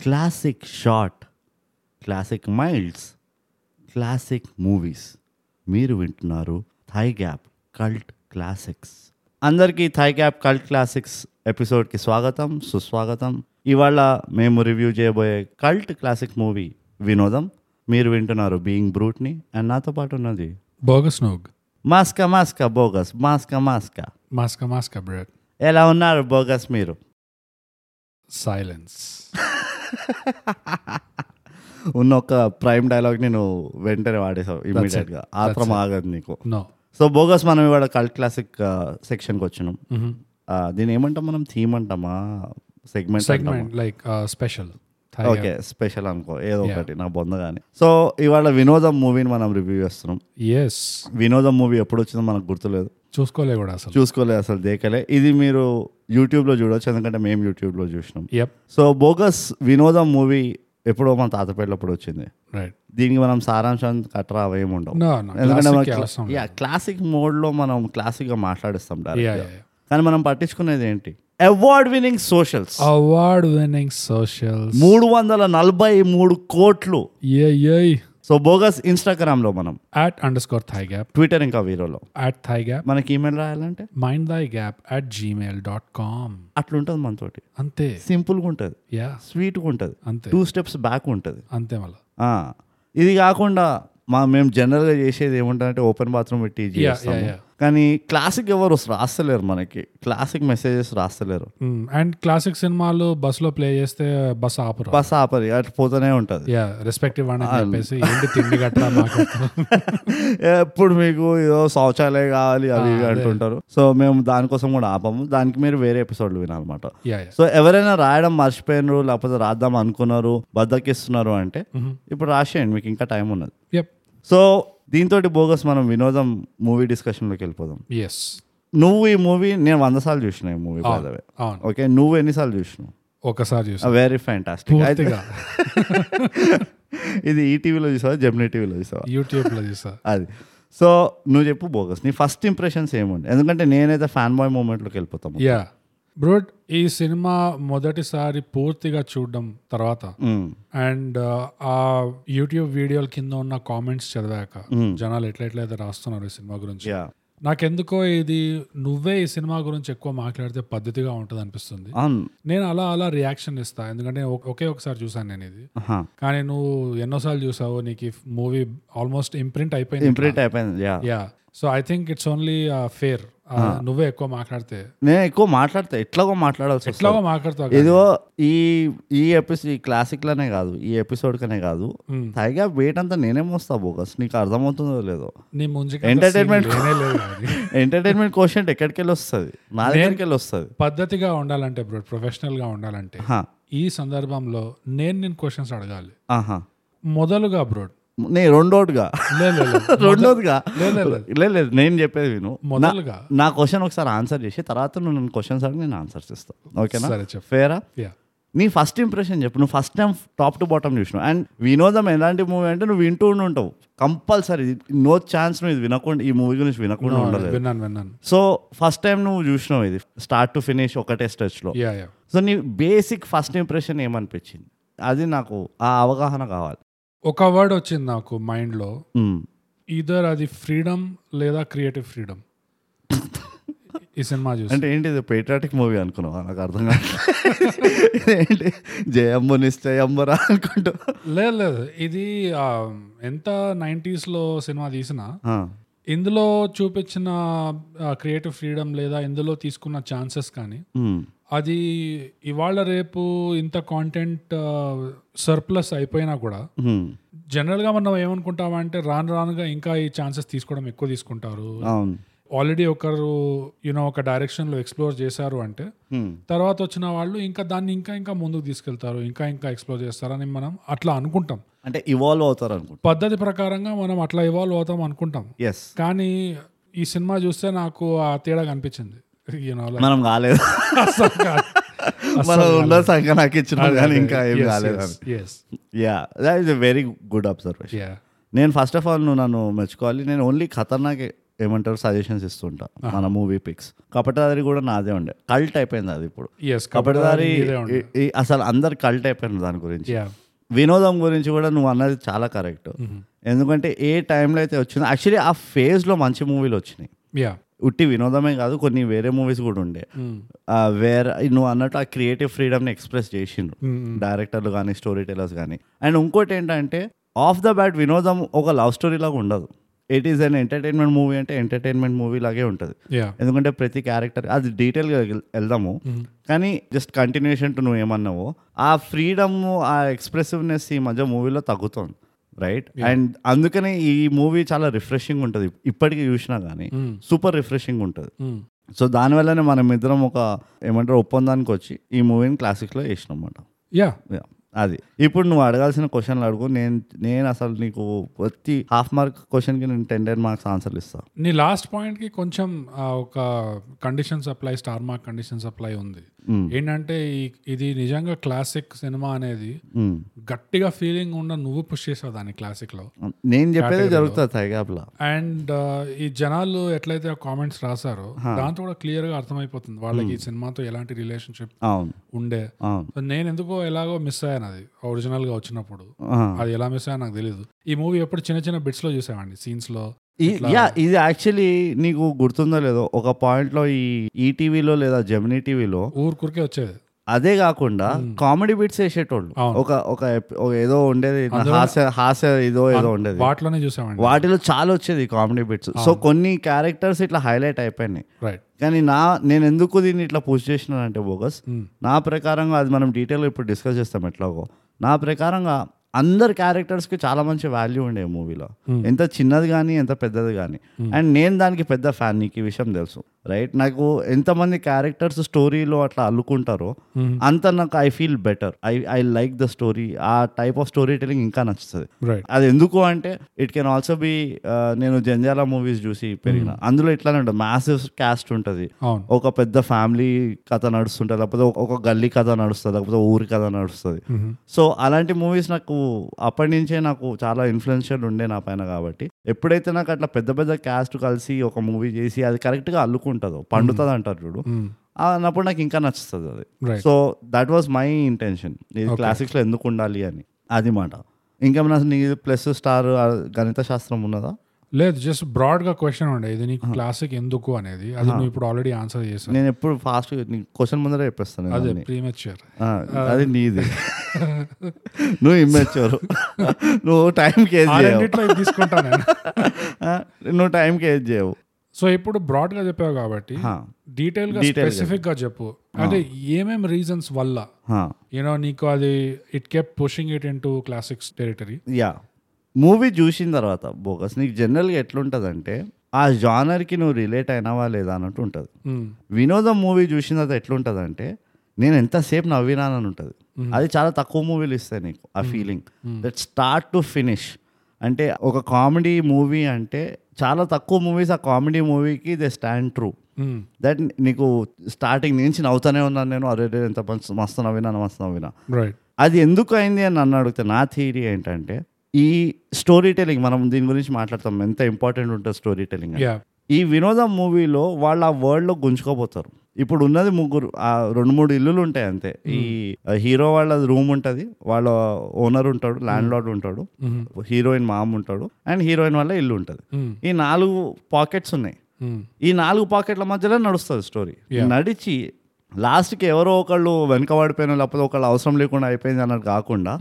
Classic short classic miles classic movies మీరు వింటున్నారు thigh gap cult classics అందరికీ thigh gap cult classics ఎపిసోడ్కి స్వాగతం సుస్వాగతం. ఇవాళ మేము రివ్యూ చేయబోయే కల్ట్ క్లాసిక్ మూవీ వినోదం. మీరు వింటున్నారు బీయింగ్ బ్రూట్ని అండ్ నాతో పాటు ఉన్నది బోగస్ నోగ్ మాస్కా మాస్కా బోగస్ మాస్కా మాస్కా. మాస్కా మాస్కా బ్రెడ్ ఎలా ఉన్నారు బోగస్ మీరు? సైలెన్స్ ఉన్న ఒక ప్రైమ్ డైలాగ్ నేను వెంటనే వాడేసావు ఇమీడియట్గా ఆత్రం ఆగదు నీకు. సో బోగస్ మనం ఇవాళ కల్ట్ క్లాసిక్ సెక్షన్కి వచ్చినాం. ఆ, దీని ఏమంటాం మనం? థీమ్ అంటామా? Segment segment like special okay special అనుకో ఏదో ఒకటి నా బొంద కానీ సో ఇవాళ వినోదం మూవీని మనం రివ్యూ చేస్తున్నాం. ఎస్ వినోదం మూవీ ఎప్పుడు వచ్చిందో మనకు గుర్తులేదు. చూసుకోలే కూడా అసలు. చూసుకోలేదు అసలు దేకలే. ఇది మీరు యూట్యూబ్లో చూడొచ్చు ఎందుకంటే మేము యూట్యూబ్లో చూసినాం. సో బోగస్ వినోదం మూవీ ఎప్పుడో మన తాతపేటప్పుడు వచ్చింది. రైట్ దీనికి మనం సారాంశం కట్టరా అవేమి ఉండవు. ఎందుకంటే క్లాసిక్ మోడ్లో మనం క్లాసిక్గా మాట్లాడిస్తాం కానీ మనం పట్టించుకునేది ఏంటి? Award winning socials award winning socials మూడు వందల నలభై మూడు కోట్లు. ఏ సో బోగస్ ఇన్స్టాగ్రామ్లో మనం. At underscore thigh gap Twitter ఇంకా వీరోలో. అట్ థై గ్యాప్ మనకి ఈమెయిల్ రాయాలంటే? Mind thigh gap at Gmail dot com అట్లుంటుంది మనతోటి. అంతే. సింపుల్గా ఉంటుంది. యా స్వీట్గా ఉంటుంది. అంతే. టూ స్టెప్స్ బ్యాక్ ఉంటుంది. అంతే మళ్ళీ. ఇది కాకుండా మా మేము జనరల్గా చేసేది ఏముంటుందంటే ఓపెన్ బాత్రూమ్ పెట్టి కానీ క్లాసిక్ ఎవరు రాస్తలేరు మనకి. క్లాసిక్ మెసేజెస్ రాస్తలేరు. అండ్ క్లాసిక్ సినిమాలు బస్లో ప్లే చేస్తే బస్ ఆపరు. బస్ ఆపరి. అటు పోతూనే ఉంటుంది. రెస్పెక్టివ్ అని చెప్పేసి ఏంటి తిండి గట్రా ఎప్పుడు మీకు ఏదో శౌచాలయం కావాలి అవి అంటుంటారు. సో మేము దానికోసం కూడా ఆపము. దానికి మీరు వేరే ఎపిసోడ్లు వినాలన్నమాట. సో ఎవరైనా రాయడం మర్చిపోయినారు లేకపోతే రాద్దాం అనుకున్నారు బద్దకిస్తున్నారు అంటే ఇప్పుడు రాసేయండి మీకు ఇంకా టైం ఉన్నది. సో దీంతో బోగస్ మనం వినోదం మూవీ డిస్కషన్లోకి వెళ్ళిపోదాం. ఎస్ నువ్వు ఈ మూవీ నేను వంద సార్లు చూసిన ఈ మూవీ బాధవే ఓకే నువ్వు ఎన్నిసార్లు చూసినావు? ఒకసారి చూసా వెరీ ఫ్యాంటాస్టిక్ ఇది ఈ టీవీలో చూసావా జెమినీ టీవీలో చూసావా? యూట్యూబ్లో చూసా. అది. సో నువ్వు చెప్పు బోగస్ నీ ఫస్ట్ ఇంప్రెషన్స్ ఏముండే? ఎందుకంటే నేనైతే ఫ్యాన్ బాయ్ మూమెంట్లోకి వెళ్ళిపోతాము యా బ్రోడ్ ఈ సినిమా మొదటిసారి పూర్తిగా చూడడం తర్వాత. అండ్ ఆ యూట్యూబ్ వీడియోల కింద ఉన్న కామెంట్స్ చదివాక జనాలు ఎట్లా ఎట్లయితే రాస్తున్నారు ఈ సినిమా గురించి. నాకెందుకో ఇది నువ్వే ఈ సినిమా గురించి ఎక్కువ మాట్లాడితే పద్ధతిగా ఉంటుంది అనిపిస్తుంది. నేను అలా అలా రియాక్షన్ ఇస్తా. ఎందుకంటే ఒకే ఒకసారి చూసాను నేను ఇది. కానీ నువ్వు ఎన్నోసార్లు చూసావు నీకు మూవీ ఆల్మోస్ట్ ఇంప్రింట్ అయిపోయింది. ఇంప్రింట్ అయిపోయింది. Yeah. So I think it's only fair. నువ్వే ఎక్కువ మాట్లాడితే. నేను ఎక్కువ మాట్లాడతా ఎట్లాగో మాట్లాడాల్సి ఎట్లాగో మాట్లాడతావు కదా. ఇదిగో ఈ ఈ ఎపిసోడ్ ఈ క్లాసిక్లోనే కాదు ఈ ఎపిసోడ్ కనే కాదు. పైగా వెయిట్ అంతా నేనే మోస్తా బోగస్ నీకు అర్థమవుతుందో లేదో. నీ లేదు అది. ఎంటర్టైన్మెంట్ క్వశ్చన్ ఎక్కడికి వెళ్ళి వస్తుంది? నా దగ్గరికి వెళ్ళి వస్తుంది. పద్ధతిగా ఉండాలంటే బ్రో ప్రొఫెషనల్గా ఉండాలంటే ఈ సందర్భంలో నేను నేను క్వశ్చన్స్ అడగాలి. ఆహా. మొదలుగా బ్రోడ్ నే రెండోదిగా లే లే, లే. రెండోదిగా. లేదు లేదు నేను చెప్పేది విను. నా క్వశ్చన్ ఒకసారి ఆన్సర్ చేసి తర్వాత నువ్వు నన్ను క్వశ్చన్స్ అడిగి నేను ఆన్సర్స్ ఇస్తాను ఓకేనా? ఫేరా నీ ఫస్ట్ ఇంప్రెషన్ చెప్పు. నువ్వు first time top to bottom చూసినావు. అండ్ వినోదం ఎలాంటి మూవీ అంటే నువ్వు వింటూ ఉంటావు. కంపల్సరీ నో ఛాన్స్ నువ్వు ఇది వినకుండా ఈ మూవీ గురించి వినకుండా ఉండలేదు. విన్నాను సో ఫస్ట్ టైం నువ్వు చూసినావు ఇది. స్టార్ట్ టు ఫినిష్ ఒకటే స్టెచ్లో సో నీ బేసిక్ ఫస్ట్ ఇంప్రెషన్ ఏమనిపించింది? అది నాకు ఆ అవగాహన కావాలి. ఒక వర్డ్ వచ్చింది నాకు మైండ్లో. మ్మ్. ఇదర్ అది ఫ్రీడమ్ లేదా క్రియేటివ్ ఫ్రీడమ్ ఈ సినిమా చూసి. అంటే ఏంటి ఇది పేట్రాటిక్ మూవీ అనుకున్నావా? నాకు అర్థం కాదు ఏంటి జయమ్మనిశ్చయమ్మరా అనుకుంటా. లేదు లేదు. ఇది ఎంత 90s లో సినిమా తీసినా ఇందులో చూపించిన క్రియేటివ్ ఫ్రీడమ్ లేదా ఇందులో తీసుకున్న ఛాన్సెస్ కానీ మ్మ్. అది ఇవాళ రేపు ఇంత కాంటెంట్ సర్ప్లస్ అయిపోయినా కూడా. జనరల్గా మనం ఏమనుకుంటామంటే రాను రానుగా ఇంకా ఈ ఛాన్సెస్ తీసుకోవడం ఎక్కువ తీసుకుంటారు. ఆల్రెడీ ఒకరు యూనో ఒక డైరెక్షన్లో ఎక్స్ప్లోర్ చేశారు అంటే. తర్వాత వచ్చిన వాళ్ళు ఇంకా దాన్ని ఇంకా ఇంకా ముందుకు తీసుకెళ్తారు ఇంకా ఇంకా ఎక్స్ప్లోర్ చేస్తారని మనం అట్లా అనుకుంటాం. అంటే ఇవాల్వ్ అవుతారు అనుకుంటా. పద్ధతి ప్రకారంగా మనం అట్లా ఇవాల్వ్ అవుతాం అనుకుంటాం. కానీ ఈ సినిమా చూస్తే నాకు ఆ తేడా కనిపించింది. మనం కాలేదు. మనం ఉన్న సంఖ్య నాకు ఇచ్చిన కానీ ఇంకా ఏం కాలేదు. Yeah that is a very good observation. నేను ఫస్ట్ ఆఫ్ ఆల్ నువ్వు నన్ను మెచ్చుకోవాలి. నేను ఓన్లీ ఖతర్నాక్ ఏమంటారు సజెషన్స్ ఇస్తుంటా మన మూవీ పిక్స్ కపటదారి కూడా నాదే ఉండే. కల్ట్ అయిపోయింది అది ఇప్పుడు. కపటదారి అసలు అందరు కల్ట్ అయిపోయింది దాని గురించి. వినోదం గురించి కూడా నువ్వు అన్నది చాలా కరెక్ట్ ఎందుకంటే ఏ టైంలో అయితే వచ్చిందో యాక్చువల్లీ ఆ ఫేజ్లో మంచి మూవీలు వచ్చినాయి. ఉట్టి వినోదమే కాదు కొన్ని వేరే మూవీస్ కూడా ఉండే. వేరే నువ్వు అన్నట్టు ఆ క్రియేటివ్ ఫ్రీడమ్ని ఎక్స్ప్రెస్ చేసిండ్రు డైరెక్టర్లు కానీ స్టోరీ టెలర్స్ కానీ అండ్ ఇంకోటి ఏంటంటే ఆఫ్ ద బ్యాట్ వినోదం ఒక లవ్ స్టోరీ లాగా ఉండదు. It is an entertainment movie అంటే ఎంటర్టైన్మెంట్ మూవీ లాగే ఉంటుంది. ఎందుకంటే ప్రతి క్యారెక్టర్ అది డీటెయిల్గా వెళ్దాము. కానీ జస్ట్ కంటిన్యూషన్ టు నువ్వు ఏమన్నావో ఆ ఫ్రీడమ్ ఆ ఎక్స్ప్రెసివ్నెస్ ఈ మధ్య మూవీలో తగ్గుతుంది. రైట్? అండ్ అందుకనే ఈ మూవీ చాలా రిఫ్రెషింగ్ ఉంటుంది. ఇప్పటికీ చూసినా కానీ సూపర్ రిఫ్రెషింగ్ ఉంటుంది. సో దానివల్లనే మనం ఇద్దరం ఒక ఏమంటారు ఒప్పందానికి వచ్చి ఈ మూవీని క్లాసిక్లో వేసినాం అన్నమాట యా. అది. ఇప్పుడు నువ్వు అడగాల్సిన క్వశ్చన్లు అడుగు. నేను నేను అసలు నీకు ప్రతి హాఫ్ మార్క్ క్వశ్చన్కి నేను టెన్ టెన్ మార్క్స్ ఆన్సర్లు ఇస్తాను నీ లాస్ట్ పాయింట్కి కొంచెం ఒక condition apply star mark condition apply ఉంది. ఏంటంటే ఈ- ఇది నిజంగా క్లాసిక్ సినిమా అనేది గట్టిగా ఫీలింగ్ ఉన్న నువ్వు పుష్ చేసావు దాన్ని క్లాసిక్లో. నేను చెప్పేదే జరుగుతుంది అండ్ ఈ జనాలు ఎట్లయితే కామెంట్స్ రాశారో దాంతో కూడా క్లియర్గా అర్థమైపోతుంది వాళ్ళకి ఈ సినిమాతో ఎలాంటి రిలేషన్షిప్ ఉండే. నేను ఎందుకో ఎలాగో మిస్ అయ్యాను అది ఒరిజినల్గా వచ్చినప్పుడు. అది ఎలా మిస్ అయ్యా నాకు తెలియదు ఈ మూవీ ఎప్పుడు చిన్న చిన్న బిట్స్లో చూసామండి సీన్స్లో. యా ఇది యాక్చువల్లీ నీకు గుర్తుందో లేదో ఒక పాయింట్లో ఈ ఈటీవీలో లేదా జెమినీ టీవీలో ఊరుకురికే వచ్చేది. అదే కాకుండా కామెడీ బిట్స్ వేసేటోళ్ళు. ఒక ఒక ఏదో ఉండేది హాస్య హాస్య ఏదో ఏదో ఉండేది. వాటిలోనే చూసామండి వాటిలో చాలా వచ్చేది కామెడీ బిట్స్. సో కొన్ని క్యారెక్టర్స్ ఇట్లా హైలైట్ అయిపోయినాయి. రైట్ కానీ నా నేను ఎందుకు దీన్ని ఇట్లా పుష్ చేసినానంటే బోగస్ నా ప్రకారంగా అది మనం డీటెయిల్గా ఇప్పుడు డిస్కస్ చేస్తాం ఎట్లాగో. నా ప్రకారంగా అందరు క్యారెక్టర్స్కి చాలా మంచి వాల్యూ ఉండే మూవీలో. ఎంత చిన్నది కానీ ఎంత పెద్దది కానీ అండ్ నేను దానికి పెద్ద ఫ్యాన్ నీకు ఈ విషయం తెలుసు. రైట్ నాకు ఎంతమంది క్యారెక్టర్స్ స్టోరీలో అట్లా అల్లుకుంటారో అంత నాకు I feel better I I like the story ఆ టైప్ ఆఫ్ స్టోరీ టెలింగ్ ఇంకా నచ్చుతుంది. అది ఎందుకు అంటే ఇట్ కెన్ ఆల్సో బి నేను జంజాల మూవీస్ చూసి పెరిగిన. అందులో ఇట్లానే ఉంటుంది మ్యాసివ్ క్యాస్ట్ ఉంటుంది. ఒక పెద్ద ఫ్యామిలీ కథ నడుస్తుంటుంది లేకపోతే ఒక- ఒక గల్లీ కథ నడుస్తుంది లేకపోతే ఊరి కథ నడుస్తుంది. సో అలాంటి మూవీస్ నాకు అప్పటి నుంచే నాకు చాలా ఇన్ఫ్లుయెన్షియల్ ఉండే నా పైన కాబట్టి ఎప్పుడైతే నాకు అట్లా పెద్ద పెద్ద క్యాస్ట్ కలిసి ఒక మూవీ చేసి అది కరెక్ట్గా అల్లుకుంటుందో పండుతుంది అంటారు చూడు. అన్నప్పుడు నాకు ఇంకా నచ్చుతుంది అది. So that was my intention ఇది క్లాసిక్స్లో ఎందుకు ఉండాలి అని. అది మాట. ఇంకేమైనా నీ ప్లస్ స్టార్ గణిత శాస్త్రం ఉన్నదా? లేదు జస్ట్ బ్రాడ్గా క్వశ్చన్ ఉండే. ఇది నీకు క్లాసిక్ ఎందుకు అనేది. అది నువ్వు ఇప్పుడు ఆల్రెడీ ఆన్సర్ చేసావు. నేను ఎప్పుడు ఫాస్ట్ క్వశ్చన్ ముందరే చెప్పేస్తాను అదే. ప్రీమెచ్యూర్ అది నీది. నువ్వు ఇమ్మేచ్చారు నువ్వు ఏది ఆ చేయవు. నువ్వు టైంకి ఏది చేయవు. సో ఇప్పుడు బ్రాడ్గా చెప్పావు కాబట్టి డీటెయిల్గా స్పెసిఫిక్గా చెప్పు. అంటే ఏమేం రీజన్స్ వల్ల. యూనో నీకు అది it kept pushing it into classics territory yeah. Movie చూసిన తర్వాత బోగస్ నీకు జనరల్గా ఎట్లుంటుందంటే ఆ జానర్కి నువ్వు రిలేట్ అయినావా లేదా అన్నట్టు ఉంటుంది. వినోదం మూవీ చూసిన తర్వాత ఎట్లుంటుందంటే నేను ఎంతసేపు నవ్వినానని ఉంటుంది. అది చాలా తక్కువ మూవీలు ఇస్తాయి నీకు ఆ feeling that start to finish అంటే ఒక కామెడీ మూవీ అంటే చాలా తక్కువ మూవీస్ ఆ కామెడీ మూవీకి దే స్టాండ్ ట్రూ దట్ నీకు స్టార్టింగ్ నుంచి నవ్వుతానే ఉన్నాను నేను. అరే ఎంత మంచి మస్తు నవ్వినా మస్తు నవ్వినా. అది ఎందుకు అయింది అని నన్ను అడిగితే నా థియరీ ఏంటంటే ఈ స్టోరీ టెలింగ్ మనం దీని గురించి మాట్లాడతాం. ఎంత ఇంపార్టెంట్ ఉంటుంది స్టోరీ టెలింగ్ ఈ వినోదం మూవీలో వాళ్ళు ఆ వరల్డ్లో గుంజుకోపోతారు ఇప్పుడు ఉన్నది ముగ్గురు ఆ రెండు మూడు ఇల్లులు ఉంటాయి అంతే. ఈ హీరో వాళ్ళ రూమ్ ఉంటుంది వాళ్ళ ఓనర్ ఉంటాడు ల్యాండ్ లార్డ్ ఉంటాడు హీరోయిన్ మామ్ ఉంటాడు అండ్ హీరోయిన్ వాళ్ళ ఇల్లు ఉంటుంది. ఈ నాలుగు పాకెట్స్ ఉన్నాయి. ఈ నాలుగు పాకెట్ల మధ్యలో నడుస్తుంది స్టోరీ. నడిచి లాస్ట్కి ఎవరో ఒకళ్ళు వెనకబడిపోయిన లేకపోతే ఒకళ్ళు అవసరం లేకుండా అయిపోయింది అన్నట్టు కాకుండా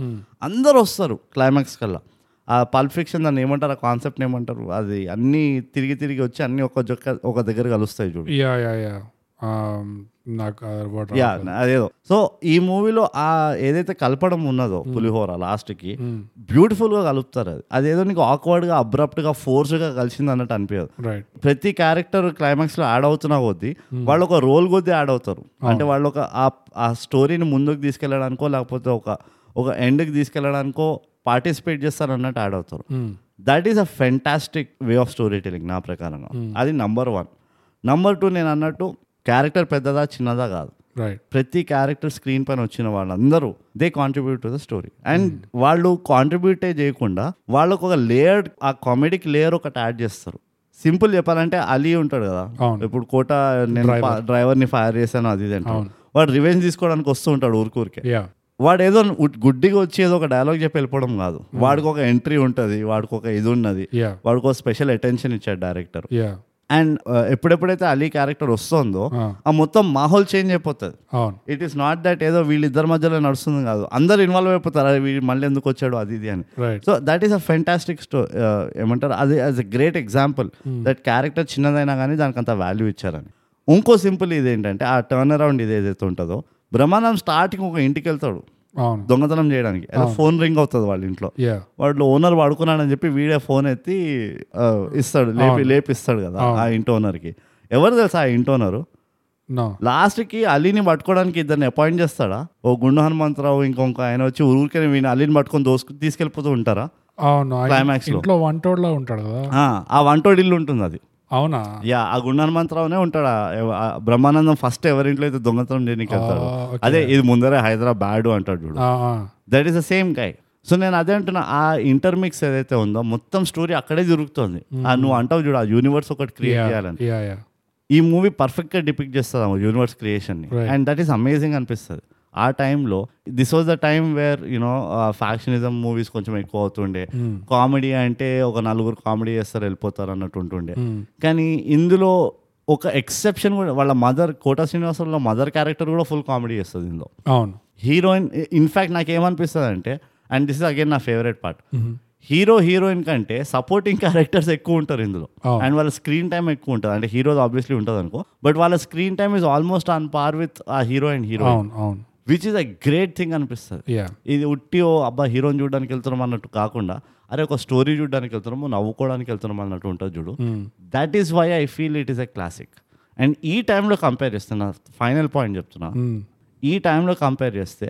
అందరూ వస్తారు క్లైమాక్స్ కల్లా. ఆ పల్ప్ ఫిక్షన్ దాన్ని ఏమంటారు ఆ కాన్సెప్ట్ ఏమంటారు అది అన్నీ తిరిగి తిరిగి వచ్చి అన్ని ఒక జొక్క ఒక దగ్గర కలుస్తాయి చూడు. నాకు యా. అదేదో. సో ఈ మూవీలో ఆ ఏదైతే కలపడం ఉన్నదో పులిహోర లాస్ట్కి బ్యూటిఫుల్గా కలుపుతారు అది. అదేదో నీకు ఆక్వర్డ్గా అబ్రప్ట్గా ఫోర్స్గా కలిసింది అన్నట్టు అనిపించదు. ప్రతి క్యారెక్టర్ క్లైమాక్స్లో యాడ్ అవుతున్నా కొద్దీ వాళ్ళు ఒక రోల్ కొద్దీ యాడ్ అవుతారు. అంటే వాళ్ళు ఒక ఆ- ఆ స్టోరీని ముందుకు తీసుకెళ్ళడానికో లేకపోతే ఒక ఒక ఎండ్కి తీసుకెళ్ళడానికో పార్టిసిపేట్ చేస్తారు అన్నట్టు యాడ్ అవుతారు. That is a fantastic way of storytelling నా ప్రకారంగా. అది నంబర్ వన్ నంబర్ టూ నేను అన్నట్టు క్యారెక్టర్ పెద్దదా చిన్నదా కాదు. రైట్ ప్రతి క్యారెక్టర్ స్క్రీన్ పైన వచ్చిన వాళ్ళందరూ they contribute to the story and వాళ్ళు కాంట్రిబ్యూటే చేయకుండా వాళ్ళకు ఒక లేయర్ ఆ కామెడీకి లేయర్ ఒకటి యాడ్ చేస్తారు. సింపుల్ చెప్పాలంటే అలీ ఉంటాడు కదా. ఇప్పుడు కోట నేను డ్రైవర్ని ఫైర్ చేశాను అది ఇది అంటాడు. అవును. వాడు రివెంజ్ తీసుకోవడానికి వస్తూ ఉంటాడు ఊరికూరికే. వాడు ఏదో గుడ్డిగా వచ్చి ఏదో ఒక డైలాగ్ చెప్పి వెళ్ళిపోవడం కాదు. వాడికి ఒక ఎంట్రీ ఉంటుంది వాడికి ఒక ఇది ఉన్నది. వాడికి ఒక స్పెషల్ అటెన్షన్ ఇచ్చాడు డైరెక్టర్ అండ్ ఎప్పుడెప్పుడైతే అలీ క్యారెక్టర్ వస్తుందో ఆ. మొత్తం మాహోల్ చేంజ్ అయిపోతుంది. ఇట్ ఈస్ నాట్ దట్ ఏదో వీళ్ళిద్దరి మధ్యలో నడుస్తుంది కాదు. అందరు ఇన్వాల్వ్ అయిపోతారు. వీడు మళ్ళీ ఎందుకు వచ్చాడు? అది ఇది అని. So that is a fantastic స్టో ఏమంటారు? అది as a great example that character చిన్నదైనా కానీ దానికి అంత వాల్యూ ఇచ్చారని. ఇంకో సింపుల్ ఇది ఏంటంటే ఆ టర్న్ అరౌండ్ ఇది ఏదైతే ఉంటుందో బ్రహ్మానందం స్టార్టింగ్ ఒక ఇంటికి వెళ్తాడు. దొంగతనం చేయడానికి. ఫోన్ రింగ్ అవుతుంది వాళ్ళ ఇంట్లో. వాడు ఓనర్ వాడుకున్నాడని చెప్పి వీడే ఫోన్ ఎత్తి ఇస్తాడు. లేపి లేపిస్తాడు కదా ఆ ఇంటి ఓనర్కి. ఎవరు తెలుసా ఆ ఇంటి ఓనరు? లాస్ట్కి అలీని పట్టుకోవడానికి ఇద్దరిని అపాయింట్ చేస్తాడా? ఓ గుండు హనుమంతరావు ఇంకొక ఆయన వచ్చి ఊరికే వీని అలీని పట్టుకొని దోసుకు తీసుకెళ్ళిపోతూ ఉంటారా? లో. వంటోడ్లా ఉంటాడు ఆ, ఆ వంటోడి ఇల్లు ఉంటుంది అది. అవునా? యా ఆ గుండు హనుమంతరావునే ఉంటాడు బ్రహ్మానందం ఫస్ట్ ఎవరింట్లో అయితే దొంగతనం చేయడానికి వెళ్తాడు. అదే ఇది ముందరే హైదరాబాద్ అంటాడు చూడు. That is the same guy so నేను అదే అంటున్నా ఆ ఇంటర్మిక్స్ ఏదైతే ఉందో మొత్తం స్టోరీ అక్కడే జరుగుతుంది. ఆ నువ్వు అంటావు చూడు ఆ యూనివర్స్ ఒకటి క్రియేట్ చేయాలని. ఈ మూవీ పర్ఫెక్ట్గా డిపిక్ట్ చేస్తుంది ఆ యూనివర్స్ క్రియేషన్ని. Right. And that is amazing అనిపిస్తుంది. ఆ టైంలో this was the time where you know factionism movies కొంచెం ఎక్కువ అవుతుండే. Hmm. కామెడీ అంటే ఒక నలుగురు కామెడీ చేస్తారు వెళ్ళిపోతారు అన్నట్టు ఉంటుండే. Hmm. కానీ ఇందులో ఒక ఎక్సెప్షన్ కూడా వాళ్ళ మదర్ కోట శ్రీనివాసంలో మదర్ క్యారెక్టర్ కూడా ఫుల్ కామెడీ చేస్తుంది ఇందులో. అవును. హీరోయిన్ ఇన్ఫాక్ట్ నాకు ఏమనిపిస్తుంది అంటే అండ్ దిస్ ఇస్ అగైన్ నా ఫేవరెట్ పార్ట్ హీరో హీరోయిన్ కంటే సపోర్టింగ్ క్యారెక్టర్స్ ఎక్కువ ఉంటారు ఇందులో. అండ్ వాళ్ళ స్క్రీన్ టైం ఎక్కువ ఉంటుంది. అంటే హీరో ఆబ్వియస్లీ ఉంటుంది అనుకో బట్ వాళ్ళ screen time is almost on par with ఆ హీరో అండ్ హీరో అవును. Which is a great thing అనిపిస్తుంది. ఇది ఉట్టి ఓ అబ్బా హీరోని చూడడానికి వెళ్తున్నాం అన్నట్టు కాకుండా అరే ఒక స్టోరీ చూడడానికి వెళ్తున్నాము నవ్వుకోవడానికి వెళ్తున్నాం అన్నట్టు ఉంటుంది చూడు. That is why I feel it is a classic and ఈ టైంలో కంపేర్ చేస్తున్నా ఫైనల్ పాయింట్ చెప్తున్నా. ఈ టైంలో కంపేర్ చేస్తే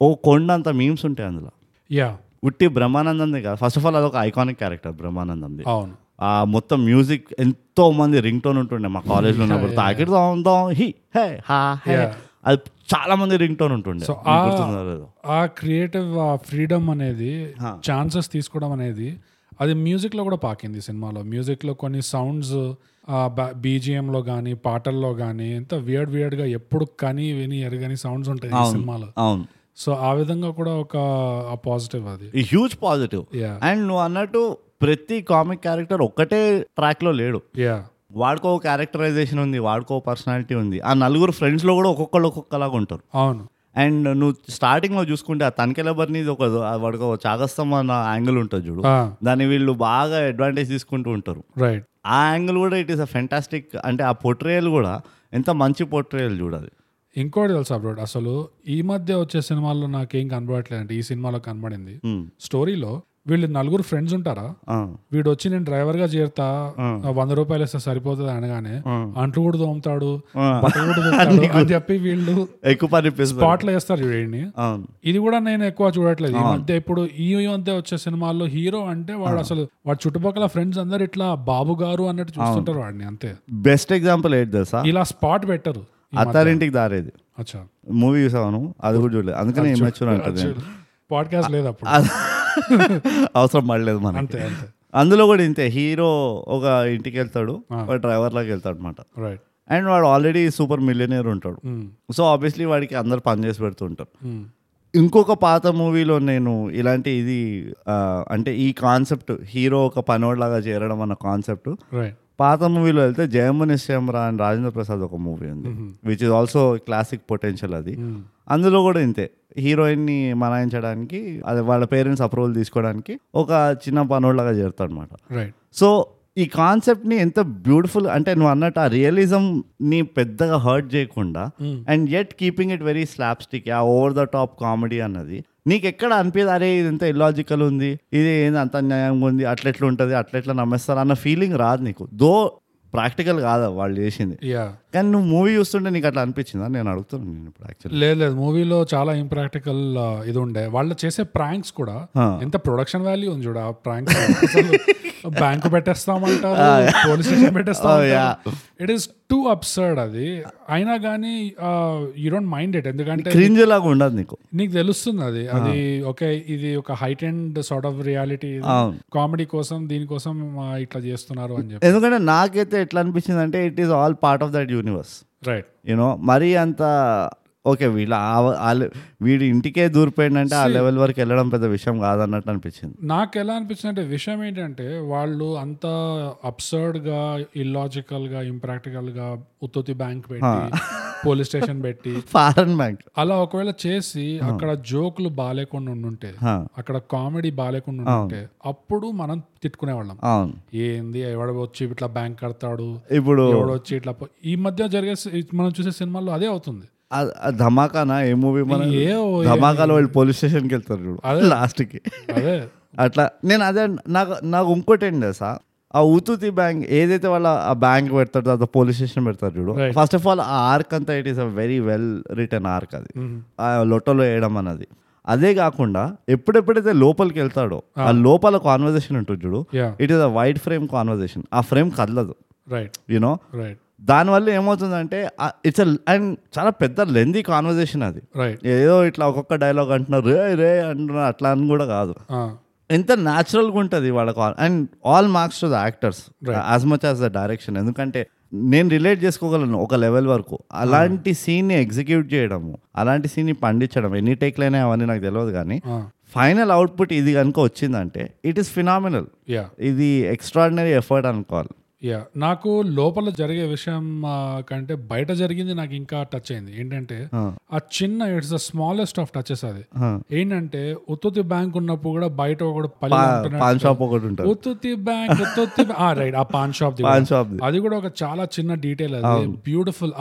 ఓ కొండంత మీమ్స్ ఉంటాయి అందులో. యా ఉట్టి బ్రహ్మానందంది కాదు. ఫస్ట్ ఆఫ్ ఆల్ అదొక ఐకానిక్ క్యారెక్టర్ బ్రహ్మానందంది. అవును. ఆ మొత్తం మ్యూజిక్ ఎంతో మంది రింగ్ టోన్ ఉంటుండే మా కాలేజ్లో ఉన్నప్పుడు. తాకిడి దాం హి హే హా హే. అది చాలా మంది రింగ్ టోన్ ఉంటుండే మీకు ఆ- క్రియేటివ్ ఫ్రీడమ్ అనేది ఛాన్సెస్ తీసుకోవడం అనేది అది మ్యూజిక్లో కూడా పాకింది సినిమాలో. మ్యూజిక్లో కొన్ని సౌండ్స్ బీజిఎంలో కానీ పాటల్లో కానీ ఎంత వియర్డ్ వియర్డ్గా ఎప్పుడు కని విని ఎరగని సౌండ్స్ ఉంటాయి ఈ సినిమాలో. అవును. సో ఆ విధంగా కూడా ఒక పాజిటివ్ అది. హ్యూజ్ పాజిటివ్ అండ్ నువ్వు అన్నట్టు ప్రతి కామిక్ క్యారెక్టర్ ఒక్కటే track లో లేడు. యా వాడికో క్యారెక్టరైజేషన్ ఉంది వాడికో పర్సనాలిటీ ఉంది. ఆ నలుగురు ఫ్రెండ్స్లో కూడా ఒక్కొక్కళ్ళు ఒక్కొక్కలాగా ఉంటారు. అవును. అండ్ నువ్వు స్టార్టింగ్లో చూసుకుంటే ఆ తనకెలబర్ని ఒక వాడికి ఒక చాగస్తం అన్న యాంగిల్ ఉంటుంది చూడు. దాన్ని వీళ్ళు బాగా అడ్వాంటేజ్ తీసుకుంటూ ఉంటారు. రైట్ ఆ యాంగిల్ కూడా ఇట్ ఈస్ అ ఫెంటాస్టిక్ అంటే ఆ పొట్రేయల్ కూడా ఎంత మంచి పొట్రేయల్ చూడాలి ఇంకోటి తెలుసా అబ్రోడ్ అసలు ఈ మధ్య వచ్చే సినిమాల్లో నాకేం కనబడట్లేదు అంటే ఈ సినిమాలో కనబడింది. Hmm. స్టోరీలో వీళ్ళు నలుగురు ఫ్రెండ్స్ ఉంటారా? వీడు వచ్చి నేను డ్రైవర్గా చేరుతా వంద రూపాయలు ఇస్తే సరిపోతుంది అనగానే అంట్లు కూడా తోముతాడు అని చెప్పి వీళ్ళు ఎక్కువ పని. స్పాట్లో వేస్తారు చూడండి ఇది కూడా నేను ఎక్కువ చూడట్లేదు. ఈ మధ్య ఇప్పుడు ఈ మధ్య వచ్చే సినిమాల్లో హీరో అంటే వాడు అసలు వాడు చుట్టుపక్కల ఫ్రెండ్స్ అందరు ఇట్లా బాబు గారు అన్నట్టు చూస్తుంటారు వాడిని అంతే. బెస్ట్ ఎగ్జాంపుల్ ఏంటి తెలుసా? ఇలా స్పాట్ పెట్టరు అత్తారింటికి దారేది. అచ్చా. మూవీ చూసాను అది కూడా చూడలేదు. అందుకనే పాడ్కాస్ట్ లేదు అప్పుడు. అవసరం పడలేదు మనకి. అంతే అంతే. అందులో కూడా ఇంతే హీరో ఒక ఇంటికి వెళ్తాడు వాడు డ్రైవర్ లాగా వెళ్తాడు అనమాట అండ్ వాడు ఆల్రెడీ సూపర్ మిలియనర్ ఉంటాడు. సో ఆబ్వియస్లీ వాడికి అందరు పని చేసి పెడుతుంటారు ఇంకొక పాత మూవీలో నేను ఇలాంటి ఇది అంటే ఈ కాన్సెప్ట్ హీరో ఒక పనోడ్లాగా చేరడం అన్న కాన్సెప్ట్ పాత మూవీలో వెళ్తే జయమ్మ నిశ్చయమరా అని రాజేంద్ర ప్రసాద్ ఒక మూవీ ఉంది. Which is also classic potential అది. అందులో కూడా ఇంతే. హీరోయిన్ని మనాయించడానికి అది వాళ్ళ పేరెంట్స్ అప్రూవల్ తీసుకోవడానికి ఒక చిన్న పనోడ్లాగా చేరుతాడు అనమాట రైట్ సో ఈ కాన్సెప్ట్ని ఎంత బ్యూటిఫుల్ అంటే నువ్వు అన్నట్టు ఆ రియలిజం ని పెద్దగా హర్ట్ చేయకుండా and yet keeping it very slapstick ఆ ఓవర్ ద టాప్ కామెడీ అన్నది. నీకు ఎక్కడ అనిపించదు అరే ఇది ఎంత ఇల్లాజికల్ ఉంది ఇది ఏంది అంత న్యాయంగా ఉంది అట్లెట్లా ఉంటుంది అట్లెట్లా నమ్మేస్తారు అన్న ఫీలింగ్ రాదు నీకు. దో ప్రాక్టికల్ కాదా వాళ్ళు చేసింది. యా కానీ నువ్వు మూవీ చూస్తుంటే నీకు అట్లా అనిపించిందా? నేను అడుగుతున్నాను నేను ఇప్పుడు యాక్చువల్లీ లేదు లేదు. మూవీలో చాలా ఇంప్రాక్టికల్ ఇది ఉండే. వాళ్ళు చేసే ప్రాంక్స్ కూడా ఎంత ప్రొడక్షన్ వాల్యూ ఉంది చూడ ఆ ప్రాంక్స్ బ్యాంకు పెట్టేస్తామంటారు పోలీస్ స్టేషన్ పెట్టేస్తాం yeah. It is too absurd అది. అయినా కానీ యూ డోంట్ మైండ్ ఇట్ ఎందుకంటే క్రింజ్ లాగా ఉండదు నీకు. నీకు తెలుస్తుంది అది. అది ఓకే ఇది ఒక height and sort of reality. Comedy కోసం దీనికోసం ఇట్లా చేస్తున్నారు అని చెప్పి. ఎందుకంటే నాకైతే ఎట్లా అనిపించింది అంటే it is all part of that universe right you know మరీ అంత ఓకే వీళ్ళ వీడి ఇంటికే దూరిపోయిందంటే ఆ లెవెల్ వరకు వెళ్ళడం పెద్ద విషయం కాదన్నట్టు అనిపించింది. నాకు ఎలా అనిపించింది అంటే విషయం ఏంటంటే వాళ్ళు అంత అబ్సర్డ్గా ఇల్లాజికల్గా ఇంప్రాక్టికల్గా ఉత్తొత్తి బ్యాంక్ పెట్టి పోలీస్ స్టేషన్ పెట్టి ఫారెన్ బ్యాంక్. అలా ఒకవేళ చేసి అక్కడ జోకులు బాగాలేకుండా ఉండుంటే అక్కడ కామెడీ బాగాలేకుండా ఉండుంటే అప్పుడు మనం తిట్టుకునేవాళ్ళం. అవును. ఏంది ఎవడ వచ్చి ఇట్లా బ్యాంక్ కడతాడు ఇప్పుడు ఎవడ వచ్చి ఇట్లా ఈ మధ్య జరిగే మనం చూసే సినిమాల్లో అదే అవుతుంది. ధమాకానా? ఏ మూవీ మన ధమాకాలో వాళ్ళు పోలీస్ స్టేషన్కి వెళ్తారు చూడు. లాస్ట్కి. అట్లా నేను అదే నాకు నాకు ఇంకోటి ఏంటి తెలుసా? ఆ ఉతుతి బ్యాంక్ ఏదైతే వాళ్ళ ఆ బ్యాంక్ పెడతారు తర్వాత పోలీస్ స్టేషన్ పెడతారు చూడు. ఫస్ట్ ఆఫ్ ఆల్ ఆ ఆర్క్ అంతా it is a very well written arc అది. ఆ లొట్టలో వేయడం అన్నది. అదే కాకుండా ఎప్పుడెప్పుడైతే లోపలికి వెళ్తాడో ఆ. లోపల కాన్వర్జేషన్ ఉంటుంది చూడు. It is a wide frame conversation ఆ ఫ్రేమ్ కదలదు. రైట్ యూనో రైట్ దానివల్ల ఏమవుతుందంటే ఇట్స్ అండ్ చాలా పెద్ద లెందీ కాన్వర్జేషన్ అది. ఏదో ఇట్లా ఒక్కొక్క డైలాగ్ అంటున్నారు రే రే అంటున్నారు అట్లా అని కూడా కాదు. ఎంత న్యాచురల్గా ఉంటుంది వాళ్ళకు and all marks to the actors as much as the direction ఎందుకంటే నేను రిలేట్ చేసుకోగలను ఒక లెవెల్ వరకు. అలాంటి సీన్ని ఎగ్జిక్యూట్ చేయడము అలాంటి సీన్ని పండించడం ఎన్ని టేక్లైనా అవన్నీ నాకు తెలియదు కానీ ఫైనల్ అవుట్పుట్ ఇది కనుక వచ్చిందంటే ఇట్ ఈస్ ఫినామినల్ ఇది ఎక్స్ట్రాడినరీ ఎఫర్ట్ అనుకోవాలి. యా నాకు లోపల జరిగే విషయం కంటే బయట జరిగింది నాకు ఇంకా టచ్ అయింది. ఏంటంటే ఆ. చిన్న it's the smallest of touches అది. ఏంటంటే ఉత్తుతి బ్యాంక్ ఉన్నప్పుడు కూడా బయట. పాన్ షాప్ ఒకటి ఉంటుంది. ఉత్తుతి బ్యాంక్ ఉత్తుతి రైట్ ఆ పాన్ షాప్ పాన్ షాప్ అది కూడా ఒక చాలా చిన్న డీటెయిల్ అది. బ్యూటిఫుల్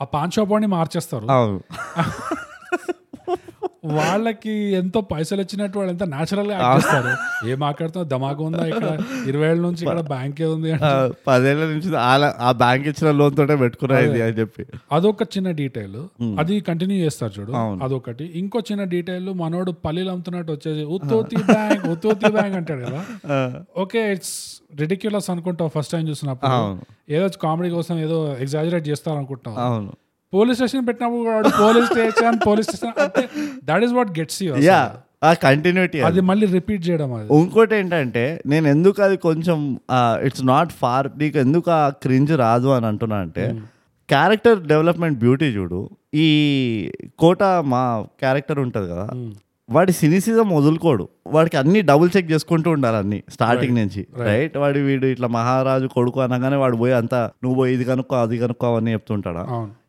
ఆ పాన్ షాప్ వాడిని మార్చేస్తారు. వాళ్ళకి ఎంతో పైసలు వచ్చినట్టు వాళ్ళు ఎంత న్యాచురల్గా చేస్తారు. ఏ మాట్లాడుతున్నా దమాగా ఉందా ఇక్కడ? ఇరవై ఏళ్ళ నుంచి ఇక్కడ బ్యాంకే ఉంది పదేళ్ళ నుంచి ఆ బ్యాంక్ ఇచ్చిన లోన్ తోటే పెట్టుకున్నా ఇది అని చెప్పి. అదొక చిన్న డీటెయిల్ అది కంటిన్యూ చేస్తారు చూడు. అదొకటి. ఇంకో చిన్న డీటెయిల్ మనోడు పల్లీలు అమ్ముతున్నట్టు వచ్చేసి ఉత్తోతి బ్యాంక్ ఉత్తోతి బ్యాంక్ అంటాడు కదా. ఓకే ఇట్స్ రిడిక్యులస్ అనుకుంటావు ఫస్ట్ టైం చూసినప్పుడు. ఏదో కామెడీ కోసం ఏదో ఎగ్జాజరేట్ చేస్తారు అనుకుంటావు అవును. పోలీస్ స్టేషన్ పెట్టినప్పుడు పోలీస్ స్టేషన్ పోలీస్ స్టేషన్ అంటే that is what gets you yeah ఆ కంటిన్యూటీ అది మళ్ళీ రిపీట్ చేయడం అది. ఇంకోటి ఏంటంటే నేను ఎందుకు అది కొంచెం ఇట్స్ నాట్ ఫార్ నీకు ఎందుకు ఆ క్రింజ్ రాదు అని అంటున్నా అంటే క్యారెక్టర్ డెవలప్మెంట్ బ్యూటీ చూడు ఈ కోట మా క్యారెక్టర్ ఉంటుంది కదా వాడి సినిసిజం వదులుకోడు. వాడికి అన్ని డబుల్ చెక్ చేసుకుంటూ ఉండాలి అన్ని స్టార్టింగ్ నుంచి రైట్ వాడి వీడు ఇట్లా మహారాజు కొడుకు అనగానే వాడు పోయి అంతా నువ్వు పోయి ఇది కనుక్కో అది కనుక్కో అవన్నీ చెప్తుంటాడా?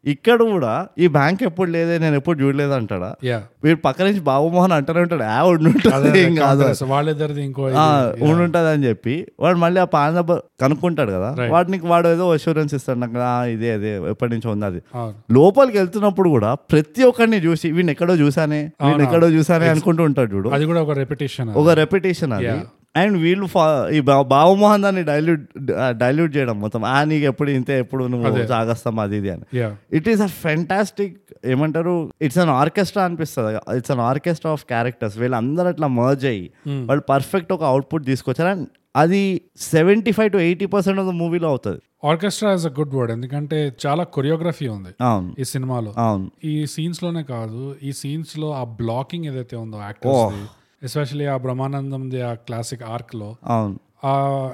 ఇక్కడ కూడా ఈ బ్యాంక్ ఎప్పుడు లేదే నేను ఎప్పుడు చూడలేదు అంటాడా? వీడు పక్క నుంచి బాబుమోహన్ అంటానే ఉంటాడు. ఆ ఉండుంటుంది ఏం కాదు వాళ్ళిద్దరిది ఇంకో ఉండుంటది అని చెప్పి వాడు మళ్ళీ ఆ పాన్ నెంబర్ కనుక్కుంటాడు కదా. వాడికి వాడు ఏదో అష్యూరెన్స్ ఇస్తాడు నాకు "ఆ, ఇదే అదే ఎప్పటి నుంచో ఉంది అది. అవును. లోపలికి వెళ్తున్నప్పుడు కూడా ప్రతి ఒక్కరిని చూసి వీడిని ఎక్కడో చూసానే వీడిని ఎక్కడో చూసానే అనుకుంటూ ఉంటాడు చూడు. అది కూడా ఒక రెపిటేషన్ ఒక రెపిటేషన్ అది. అండ్ వీళ్ళు ఈ బాబుమోహన్ దాన్ని డైల్యూట్ డైల్యూట్ చేయడం మొత్తం. ఆ నీకు ఎప్పుడు ఇంతే ఎప్పుడు నువ్వు సాగస్తాం అది ఇది అని. ఇట్ ఈస్ అ ఫెంటాస్టిక్ ఏమంటారు ఇట్స్ అన్ ఆర్కెస్ట్రా అనిపిస్తుంది. It's an orchestra of characters వీళ్ళందరూ అట్లా మర్జ్ అయ్యి వాళ్ళు పర్ఫెక్ట్ ఒక అవుట్పుట్ తీసుకొచ్చారు. అండ్ అది seventy five to eighty percent of the మూవీలో అవుతుంది. Orchestra is a good word ఎందుకంటే చాలా కొరియోగ్రఫీ ఉంది అవును. ఈ సినిమాలో. అవును. ఈ సీన్స్లోనే కాదు ఈ సీన్స్లో ఆ బ్లాకింగ్ ఏదైతే ఉందో యాక్టర్స్ ఎస్పెషల్లీ ఆ బ్రహ్మానందం ఆ క్లాసిక్ ఆర్క్లో. అవును.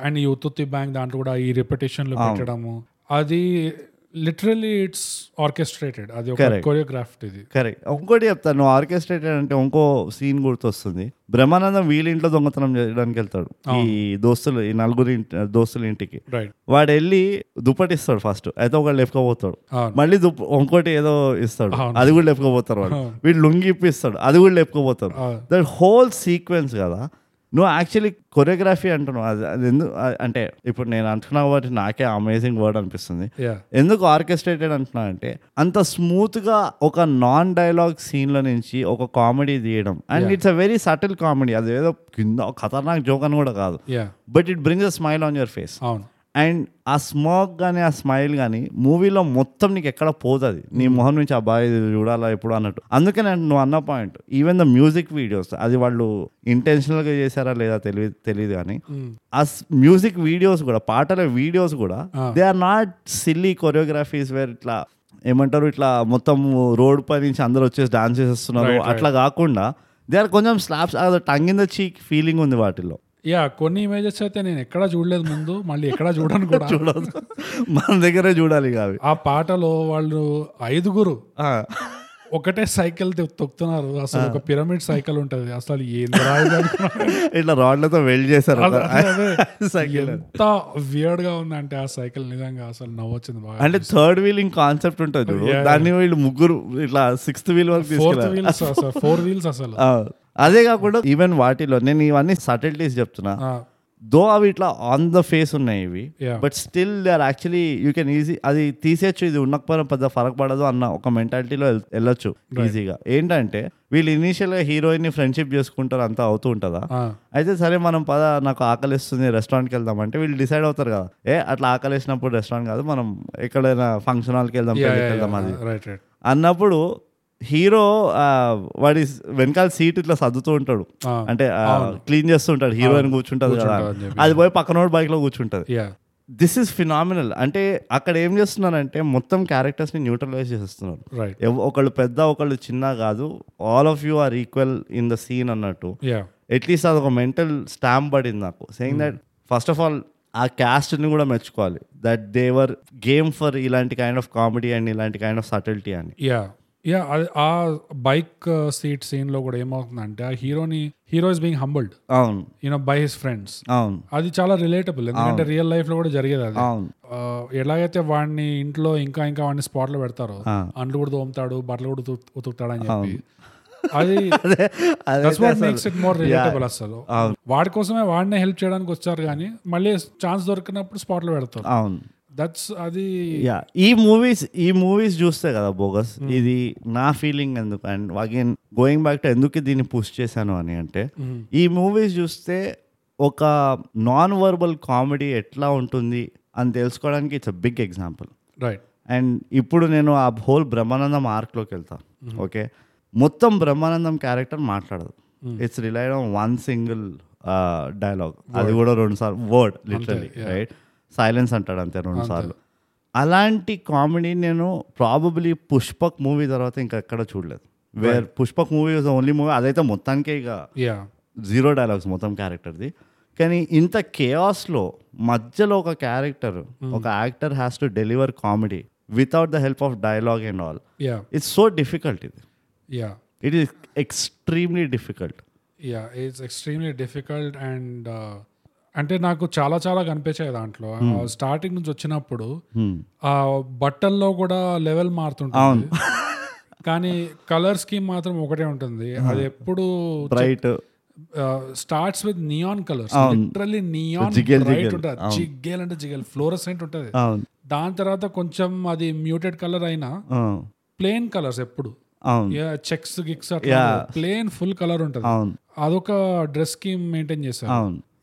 అండ్ ఈ ఉత్తుత్తి బ్యాంక్ దాంట్లో కూడా ఈ repetition లో పెట్టడము. అది లిటరలీ ఇట్స్ ఆర్కెస్ట్రేటెడ్. అది ఒక కొరియోగ్రాఫ్ ఇది. కరెక్ట్ ఇంకోటి చెప్తాను. నువ్వు ఆర్కెస్ట్రేటెడ్ అంటే ఇంకో సీన్ గుర్తొస్తుంది. బ్రహ్మానందం వీళ్ళ ఇంట్లో దొంగతనం చేయడానికి వెళ్తాడు. ఈ దోస్తులు ఈ నలుగురు దోస్తుల ఇంటికి. వాడు వెళ్ళి దుప్పటి ఇస్తాడు ఫస్ట్ అయితే ఒకళ్ళు లేపుకోపోతాడు. అవును. మళ్ళీ దుప్ప ఇంకోటి ఏదో ఇస్తాడు. అది కూడా లేపుకోపోతారు వాడు. వీడు లుంగి ఇప్పిస్తాడు. అది కూడా లేపుకోపోతారు అవును. దట్ హోల్ సీక్వెన్స్ కదా నువ్వు యాక్చువల్లీ కొరియోగ్రఫీ అంటున్నావు. అది అది ఎందుకు అంటే ఇప్పుడు నేను అంటున్నా కాబట్టి నాకే అమేజింగ్ వర్డ్ అనిపిస్తుంది. ఎందుకు ఆర్కెస్ట్రేటెడ్ అంటున్నా అంటే అంత స్మూత్గా ఒక నాన్ డైలాగ్ సీన్ల నుంచి ఒక కామెడీ తీయడం. And it's a very subtle comedy అది ఏదో కింద ఖతర్నాక్ జోక్ అని కూడా కాదు. But it brings a smile on your face అవును. అండ్ ఆ స్మోక్ కానీ ఆ స్మైల్ కానీ మూవీలో మొత్తం నీకు ఎక్కడ పోతుంది. నీ మొహం నుంచి ఆ బాయ్ ఇది చూడాలా ఎప్పుడు? అన్నట్టు. అందుకే నేను నువ్వు అన్న point even the music videos అది వాళ్ళు ఇంటెన్షనల్గా చేశారా లేదా తెలియదు తెలియదు కానీ ఆ మ్యూజిక్ వీడియోస్ కూడా పాటల వీడియోస్ కూడా they are not silly choreographies where ఇట్లా ఏమంటారు ఇట్లా మొత్తం రోడ్ పై నుంచి అందరు వచ్చేసి డాన్స్ right. అట్లా కాకుండా దే ఆర్ కొంచెం slabs tongue in the cheek feeling ఉంది వాటిలో యా కొన్ని ఇమేజెస్ అయితే నేను ఎక్కడా చూడలేదు ముందు మళ్ళీ ఎక్కడా చూడను కూడా. చూడదు మన దగ్గరే చూడాలి అవి. ఆ పాటలో వాళ్ళు ఐదుగురు ఆ, ఒకటే సైకిల్ తొక్కుతున్నారు. అసలు ఒక పిరమిడ్ సైకిల్ ఉంటది. అసలు అనుకున్నాను. ఇట్లా రాడ్లతో వెల్డ్ చేశారు ఎంత వియర్డ్గా ఉందంటే ఆ సైకిల్ నిజంగా అసలు నవ్వొచ్చింది బాగా అంటే థర్డ్ వీలింగ్ కాన్సెప్ట్ ఉంటుంది. దాన్ని వీళ్ళు ముగ్గురు ఇట్లా సిక్స్త్ వీల్ వరకు ఫోర్త్ తీసుకెళ్ళారు. వీల్స్ అసలు ఫోర్ వీల్స్ అసలు. అదే కాకుండా ఈవెన్ వాటిలో నేను ఇవన్నీ సటిల్టీస్ చెప్తున్నా. దో అవి ఇట్లా ఆన్ ద ఫేస్ ఉన్నాయి ఇవి. But still they are actually you can easy అది తీసేయచ్చు ఇది ఉన్నకపోయినా పెద్ద ఫరక్ పడదు అన్న ఒక మెంటాలిటీలో వెళ్ళొచ్చు ఈజీగా. ఏంటంటే వీళ్ళు ఇనీషియల్గా హీరోయిన్ని ఫ్రెండ్షిప్ చేసుకుంటారు అంతా అవుతూ ఉంటుందా? అయితే సరే మనం పద నాకు ఆకలిస్తుంది రెస్టారెంట్కి వెళ్దాం అంటే వీళ్ళు డిసైడ్ అవుతారు కదా. ఏ అట్లా ఆకలిసినప్పుడు రెస్టారెంట్ కాదు మనం ఎక్కడైనా ఫంక్షన్ హాల్కి వెళ్దాం వెళ్దాం అది. అన్నప్పుడు హీరో వాడి వెనకాల సీట్ ఇట్లా సర్దుతూ ఉంటాడు. అంటే క్లీన్ చేస్తూ ఉంటాడు హీరోయిన్ కూర్చుంటది కదా. అని. అది పోయి పక్కనోడు బైక్లో కూర్చుంటది. దిస్ ఇస్ ఫినామినల్ అంటే అక్కడ ఏం చేస్తున్నారంటే మొత్తం క్యారెక్టర్స్ని న్యూట్రలైజ్ చేస్తున్నారు ఒకళ్ళు పెద్ద ఒకళ్ళు చిన్న కాదు. All of you are equal in the scene అన్నట్టు. అట్లీస్ట్ అది ఒక మెంటల్ స్టాంప్ పడింది నాకు. Saying that first of all ఆ క్యాస్ట్ని కూడా మెచ్చుకోవాలి. That they were game for ఇలాంటి కైండ్ ఆఫ్ కామెడీ అండ్ ఇలాంటి కైండ్ ఆఫ్ సటిల్టీ అని. యా ఆ బైక్ సీట్ సీన్లో కూడా ఏమవుతుందంటే ఆ హీరోని హీరో ఇస్ బీయింగ్ హంబల్డ్ అవును. You know by his friends అవును. అది చాలా రిలేటబుల్ ఎందుకంటే రియల్ లైఫ్లో కూడా జరిగేది అది. ఎలాగైతే వాడిని ఇంట్లో ఇంకా ఇంకా వాడిని స్పాట్లో పెడతారో ఆ. అంట్లు కూడా తోముతాడు బట్టలు కూడా ఉతు- ఉతుకుతాడు అని చెప్పి. అది అదే అదే that's what makes it more relatable అసలు. వాడి కోసమే వాడినే హెల్ప్ చేయడానికి వచ్చారు కానీ మళ్ళీ ఛాన్స్ దొరికినప్పుడు స్పాట్లో పెడతారు. అవును. దట్స్ అది యా ఈ మూవీస్ ఈ మూవీస్ చూస్తే కదా బోగస్ ఇది నా ఫీలింగ్ ఎందుకు? And again going back to ఎందుకు దీన్ని పుష్ చేశాను అని అంటే ఈ మూవీస్ చూస్తే ఒక నాన్ వర్బల్ కామెడీ ఎట్లా ఉంటుంది అని తెలుసుకోవడానికి it's a big example right and ఇప్పుడు నేను ఆ హోల్ బ్రహ్మానందం ఆర్క్లోకి వెళ్తా. ఓకే మొత్తం బ్రహ్మానందం క్యారెక్టర్ మాట్లాడదు. It's relied on one single dialogue అది కూడా రెండు సార్లు వర్డ్ లిటరలీ రైట్ సైలెన్స్ అంటాడు అంతే రెండు సార్లు. అలాంటి కామెడీ నేను ప్రాబబ్లీ పుష్పక్ మూవీ తర్వాత ఇంకా ఎక్కడ చూడలేదు. Where Pushpak movie was only movie అదైతే మొత్తానికే ఇక యా జీరో డైలాగ్స్ మొత్తం క్యారెక్టర్ది కానీ ఇంత కేఆస్లో మధ్యలో ఒక క్యారెక్టర్ ఒక actor has to deliver comedy without the help of dialogue and all yeah it's so difficult ఇది. Yeah it is extremely difficult yeah it's extremely difficult and అంటే నాకు చాలా చాలా కనిపించాయి దాంట్లో. స్టార్టింగ్ నుంచి వచ్చినప్పుడు ఆ బట్టల్లో కూడా లెవెల్ మారుతుంటుంది. కానీ కలర్ స్కీమ్ మాత్రం ఒకటే ఉంటుంది. అది ఎప్పుడు bright starts with neon colours. Literally neon bright జిగేల్. ఉంటుంది. జిగ్గేల్ అంటే జిగేల్ ఫ్లోరసెంట్ ఉంటుంది. దాని తర్వాత కొంచెం అది మ్యూటెడ్ కలర్ అయినా ఆ, ప్లేన్ కలర్స్ ఎప్పుడు. చెక్స్ గిక్స్ అట్లా. ప్లేన్ ఫుల్ కలర్ ఉంటుంది. అదొక డ్రెస్ స్కీమ్ మెయింటైన్ చేశారు.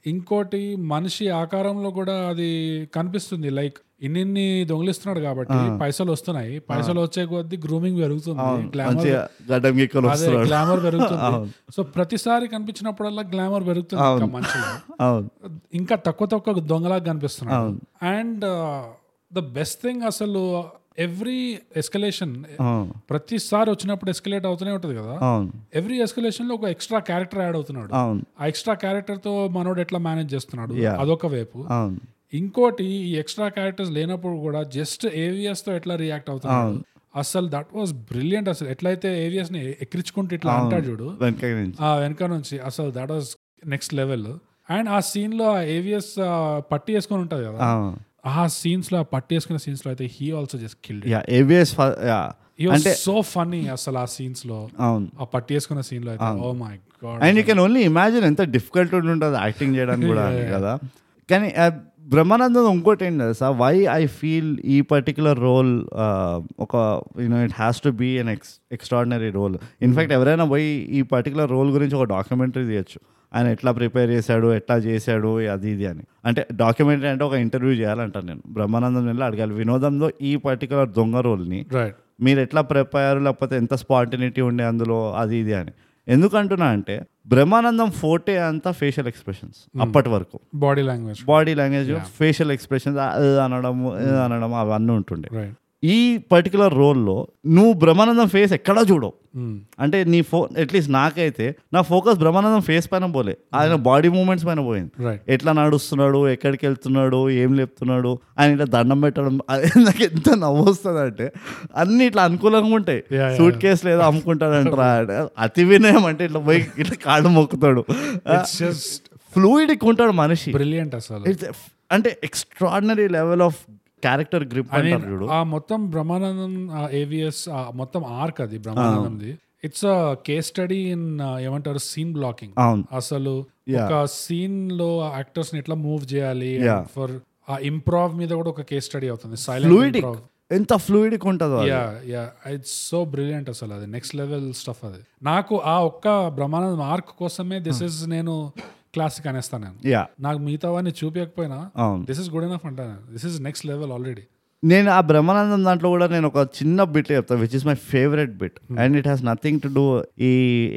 ఇంకోటి మనిషి ఆకారంలో కూడా అది కనిపిస్తుంది. లైక్ ఇన్ని దొంగిలిస్తున్నాడు కాబట్టి పైసలు వస్తున్నాయి. పైసలు వచ్చే కొద్దీ గ్రూమింగ్ పెరుగుతుంది. గ్లామర్ గ్లామర్ పెరుగుతుంది. సో ప్రతిసారి కనిపించినప్పుడల్లా గ్లామర్ పెరుగుతుంది మనిషిలో. ఇంకా తక్కువ తక్కువ దొంగలాగా కనిపిస్తున్నాడు. అండ్ ద బెస్ట్ థింగ్ అసలు ఎవ్రీ ఎస్కలేషన్ ప్రతిసారి వచ్చినప్పుడు ఎస్కలేట్ అవుతూనే ఉంటుంది కదా. ఎవ్రీ ఎస్కలేషన్లో ఒక ఎక్స్ట్రా క్యారెక్టర్ యాడ్ అవుతున్నాడు. ఆ ఎక్స్ట్రా క్యారెక్టర్తో మనోడు ఎట్లా మేనేజ్ చేస్తున్నాడు. అదొక వైపు. ఇంకోటి ఈ ఎక్స్ట్రా క్యారెక్టర్స్ లేనప్పుడు కూడా జస్ట్ ఏవిఎస్తో ఎట్లా రియాక్ట్ అవుతున్నాడు? అసలు దట్ వాస్ బ్రిలియంట్ అసలు. ఎట్లయితే ఏవిఎస్ని ఎక్కించుకుంటూ ఇట్లా అంటాడు చూడు. వెనక నుంచి. ఆ వెనక నుంచి. అసలు that was next level. And ఆ సీన్లో ఏవిఎస్ పట్టి వేసుకొని ఉంటది కదా. ఆ సీన్స్లో ఆ పట్టి వేసుకున్న సీన్స్లో అయితే he also just killed yeah AVS yeah అంటే సో ఫన్నీ అసలు ఆ సీన్స్లో. ఆ పట్టి వేసుకున్న సీన్లో అయితే. ఓ my god and you can only imagine ఎంత డిఫికల్ట్ ఉంటుంది యాక్టింగ్ చేయడానికి కూడా కదా. కానీ బ్రహ్మానందం ఇంకోటి ఏంటి తెలుసా? వై ఐ ఫీల్ ఈ పర్టికులర్ రోల్ ఒక you know it has to be an ex extraordinary role in fact ఎవరైనా పోయి ఈ పర్టికులర్ రోల్ గురించి ఒక డాక్యుమెంటరీ తీయచ్చు. ఆయన ఎట్లా ప్రిపేర్ చేశాడు ఎట్లా చేశాడు అది ఇది అని. అంటే డాక్యుమెంటరీ అంటే ఒక ఇంటర్వ్యూ చేయాలంటాను నేను. బ్రహ్మానందం వెళ్ళి అడగాలి. వినోదంలో ఈ పర్టికులర్ దొంగ రోల్ని మీరు ఎట్లా ప్రిపేర్ అయ్యారు లేకపోతే ఎంత స్పాంటినిటీ ఉండే అందులో అది ఇది అని. ఎందుకంటున్నా అంటే బ్రహ్మానందం ఫోటే అంతా ఫేషియల్ ఎక్స్ప్రెషన్స్ అప్పటి వరకు. Body language body language facial expressions అనడం అనడం అవన్నీ ఉంటుండే. ఈ పర్టికులర్ రోల్లో నువ్వు బ్రహ్మానందం ఫేస్ ఎక్కడా చూడవు. అంటే నీ ఫో అట్లీస్ట్ నాకైతే నా ఫోకస్ బ్రహ్మానందం ఫేస్ పైన పోలే. ఆయన బాడీ మూమెంట్స్ పైన పోయింది. ఎట్లా నడుస్తున్నాడు ఎక్కడికి వెళ్తున్నాడు ఏం లేపుతున్నాడు ఆయన ఇట్లా దండం పెట్టడం అది నాకు ఎంత నవ్వు వస్తుంది అంటే అన్ని ఇట్లా అనుకూలంగా ఉంటాయి. సూట్ కేసులు ఏదో అమ్ముకుంటాడంటారా అతి వినయం అంటే ఇట్లా పోయి ఇట్లా కాడు మొక్కుతాడు. ఫ్లూయిడ్ ఉంటాడు మనిషి. బ్రిలియంట్ అసలు. అంటే extraordinary level of character grip చూడు. ఆ మొత్తం బ్రహ్మానందం ఏవిఎస్ మొత్తం ఆర్క్ అది బ్రహ్మానందంది. It's a case study in ఏమంటారు సీన్ బ్లాకింగ్ అసలు. ఒక సీన్లో యాక్టర్స్ని ఎట్లా మూవ్ చేయాలి. ఫర్ ఆ ఇంప్రూవ్ మీద కూడా ఒక కేస్ స్టడీ అవుతుంది. సైలెంట్ ఎంత ఫ్లూయిడిక్ ఉంటుందో. Yeah yeah it's so brilliant అసలు అది. నెక్స్ట్ లెవెల్ స్టఫ్ అది. నాకు ఆ ఒక్క బ్రహ్మానందం ఆర్క్ కోసమే దిస్ ఇస్ నేను క్లాసిక్ అనేస్తాను నేను. యా నాకు మిగతావన్నీ చూపించకపోయినా దిస్ ఇస్ గుడ్ ఎనఫ్ అంటాను this is next level already నేను ఆ బ్రహ్మానందం దాంట్లో కూడా నేను ఒక చిన్న బిట్ చెప్తాను which is my favourite bit and it has nothing to do ఈ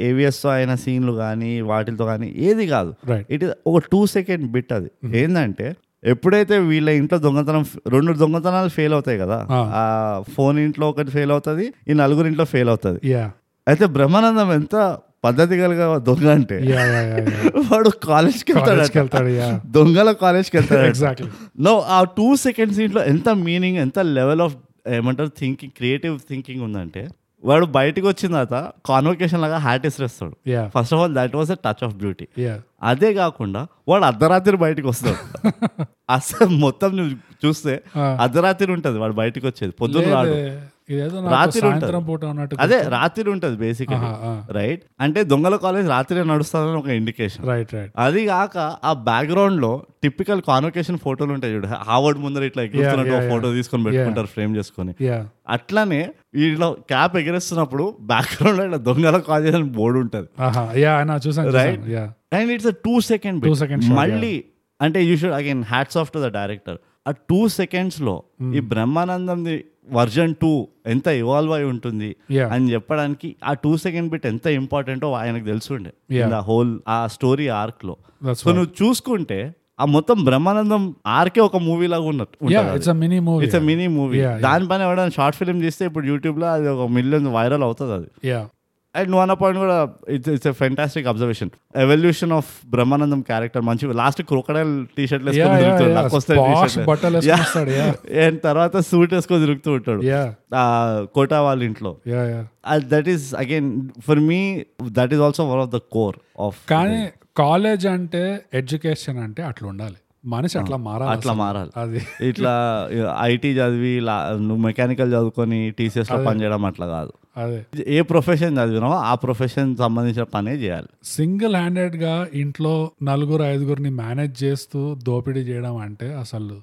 ఏవిఎస్తో అయిన సీన్లు కానీ వాటితో కానీ ఏది కాదు. ఇట్ ఇస్ ఒక టూ సెకండ్ బిట్ అది. ఏంటంటే ఎప్పుడైతే వీళ్ళ ఇంట్లో దొంగతనం రెండు దొంగతనాలు ఫెయిల్ అవుతాయి కదా ఆ. ఫోన్ ఇంట్లో ఒకటి ఫెయిల్ అవుతుంది ఈ నలుగురు ఇంట్లో ఫెయిల్ అవుతుంది. యా అయితే బ్రహ్మానందం ఎంత పద్ధతి కలిగ దొంగ అంటే వాడు కాలేజ్కి వెళ్తాడు దొంగల కాలేజ్కి వెళ్తాడు ఎగ్జాక్ట్లీ నో ఆ టూ సెకండ్స్ ఇంట్లో ఎంత మీనింగ్ ఎంత లెవెల్ ఆఫ్ ఏమంటారు థింకింగ్ క్రియేటివ్ థింకింగ్ ఉందంటే వాడు బయటకు వచ్చిన తర్వాత కాన్వకేషన్ లాగా hat ఇసిరేస్తాడు. Yeah first of all that was a touch of beauty అదే కాకుండా వాడు అర్ధరాత్రి బయటకు వస్తాడు. అసలు మొత్తం నువ్వు చూస్తే. అర్ధరాత్రి ఉంటది వాడు బయటకు వచ్చేది. పొద్దున్న రాడు. రాత్రి ఉంటది. అదే రాత్రి ఉంటది ఆ. రైట్ అంటే దొంగల కాలేజ్ రాత్రి నడుస్తుందని ఒక ఇండికేషన్ రైట్ రైట్ అది కాక ఆ బ్యాక్గ్రౌండ్లో టిపికల్ కాన్వకేషన్ ఫోటోలు ఉంటాయి చూడు. హావర్డ్ ముందర ఇట్లా ఎగురుతున్నట్టు ఫోటో. తీసుకొని పెట్టుకుంటారు ఫ్రేమ్ చేసుకొని. అట్లానే వీళ్ళు క్యాప్ ఎగరేస్తున్నప్పుడు బ్యాక్గ్రౌండ్లో ఇట్లా దొంగల కాలేజ్ అని బోర్డు ఉంటది. Yeah and it's two second second shot, మళ్ళీ అంటే you should again hats off to the director ఆ టూ సెకండ్స్లో ఈ Hmm. వర్జన్ టూ ఎంత ఇవాల్వ్ అయి ఉంటుంది అని చెప్పడానికి ఆ టూ సెకండ్ బిట్ ఎంత ఇంపార్టెంటో ఆయనకు తెలుసుండే. ద హోల్ ఆ స్టోరీ ఆర్క్లో. సో నువ్వు చూసుకుంటే ఆ మొత్తం బ్రహ్మానందం ఆర్కే ఒక మూవీ లాగా ఉన్నట్టు it's mini movie it's mini movie. దానిపైన ఎవరైనా షార్ట్ ఫిల్మ్ చేస్తే ఇప్పుడు యూట్యూబ్లో అది ఒక మిలియన్ వైరల్ అవుతుంది అది. అండ్ నువ్వు అన్న పాయింట్ కూడా it's it's a fantastic observation evolution of Brahmanandam character మంచి last crocodile T shirt and తర్వాత సూట్ వేసుకొని తిరుగుతూ ఉంటాడు. కోటా వాళ్ళ ఇంట్లో. That is again for me that is also one of the core of కానీ కాలేజ్ అంటే ఎడ్యుకేషన్ అంటే అట్లా ఉండాలి. మనిషి అట్లా మారాలి అట్లా. మారాలి. అది. ఇట్లా ఐటీ చదివి నువ్వు మెకానికల్ చదువుకొని టీసీఎస్లో పని చేయడం అట్లా కాదు. అదే. ఏ ప్రొఫెషన్ చదివినావో ఆ ప్రొఫెషన్ సంబంధించిన పనే చేయాలి. సింగిల్ హ్యాండెడ్గా ఇంట్లో నలుగురు ఐదుగురిని మేనేజ్ చేస్తూ దోపిడీ చేయడం అంటే అసలు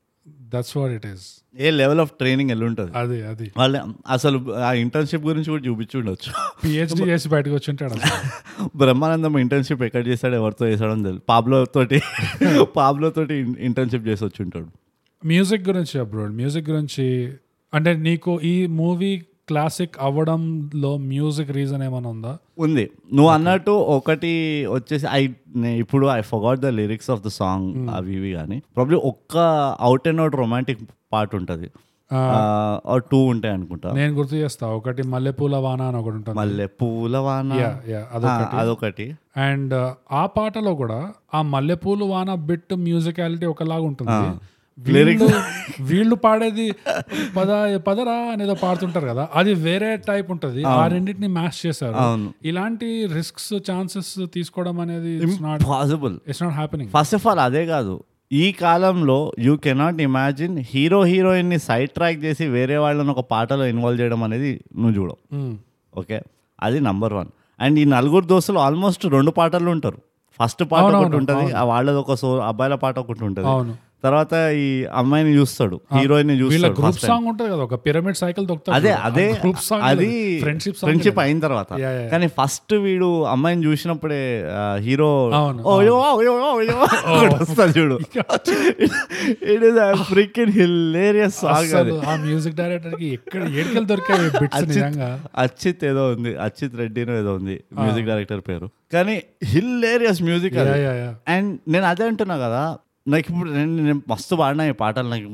that's what it is a level of training వెళ్ళి ఉంటుంది అది అది. వాళ్ళ అసలు ఆ ఇంటర్న్షిప్ గురించి కూడా చూపించి ఉండొచ్చు పిహెచ్డి చేసి బయటకు వచ్చి ఉంటాడు అసలు. బ్రహ్మానందం ఇంటర్న్షిప్ ఎక్కడ చేశాడు ఎవరితో చేశాడో తెలియదు పాబ్లో తోటి పాబ్లో తోటి ఇంటర్న్షిప్ చేసి వచ్చి ఉంటాడు మ్యూజిక్ గురించి బ్రో మ్యూజిక్ గురించి అంటే నీకు ఈ మూవీ క్లాసిక్ అవ్వడంలో మ్యూజిక్ రీజన్ ఏమైనా ఉందా? ఉంది. నువ్వు అన్నట్టు ఒకటి వచ్చేసి ఐ ఇప్పుడు I forgot the lyrics of the song అవి ఇవి కానీ ప్రాబ్లీ ఒక్క out and out romantic part ఉంటుంది. టూ ఉంటాయి అనుకుంటా. నేను గుర్తు చేస్తా. ఒకటి మల్లెపూల వాన అని ఒకటి ఉంటుంది. మల్లె పూలవాన యా యా అదొకటి. అదొకటి. అండ్ ఆ పాటలో కూడా ఆ మల్లెపూలు వాన బిట్ మ్యూజికాలిటీ ఒకలాగా ఉంటుంది వీళ్ళు వీళ్ళు పాడేది పద పదరా అనేదో పాడుతుంటారు కదా. అది వేరే టైప్ ఉంటది. ఆ రెండింటిని మ్యాచ్ చేశారు. ఇలాంటి రిస్క్స్ ఛాన్సెస్ తీసుకోవడం అనేది it's not possible it's not happening first of all అదే కాదు. ఈ కాలంలో యూ కెనాట్ ఇమాజిన్ హీరో హీరోయిన్ని సైడ్ ట్రాక్ చేసి వేరే వాళ్ళని ఒక పాటలో ఇన్వాల్వ్ చేయడం అనేది నువ్వు చూడవు. ఓకే అది నంబర్ వన్ అండ్ ఈ నలుగురు దోస్తులు ఆల్మోస్ట్ రెండు పాటలు ఉంటారు. ఫస్ట్ పాట ఒకటి ఉంటుంది ఆ వాళ్ళది ఒక సో అబ్బాయిల పాట ఒకటి ఉంటుంది. తర్వాత ఈ అమ్మాయిని చూస్తాడు హీరోయిన్ వీళ్ళ చూస్తాడు గ్రూప్. సాంగ్ ఉంటుంది కదా ఒక పిరమిడ్ సైకిల్ అదే అదే గ్రూప్ సాంగ్ అది ఫ్రెండ్షిప్ ఫ్రెండ్షిప్ అయిన తర్వాత. కానీ ఫస్ట్ వీడు అమ్మాయిని చూసినప్పుడే హీరో వస్తుంది చూడు. It is freaking hilarious song అది. ఆ మ్యూజిక్ డైరెక్టర్కి ఎక్కడ ఏడుకెళ్ళి దొరికాయి బిట్స్ నిజంగా? అచ్చిత్ ఏదో ఉంది అచ్చిత్ రెడ్డినో ఏదో ఉంది మ్యూజిక్ డైరెక్టర్ పేరు. కానీ హిల్లేరియస్ మ్యూజిక్ అండ్ నేను అదే అంటున్నా కదా నాకు ఇప్పుడు నేను నేను మస్తు పాడినా ఈ పాటలు నాకు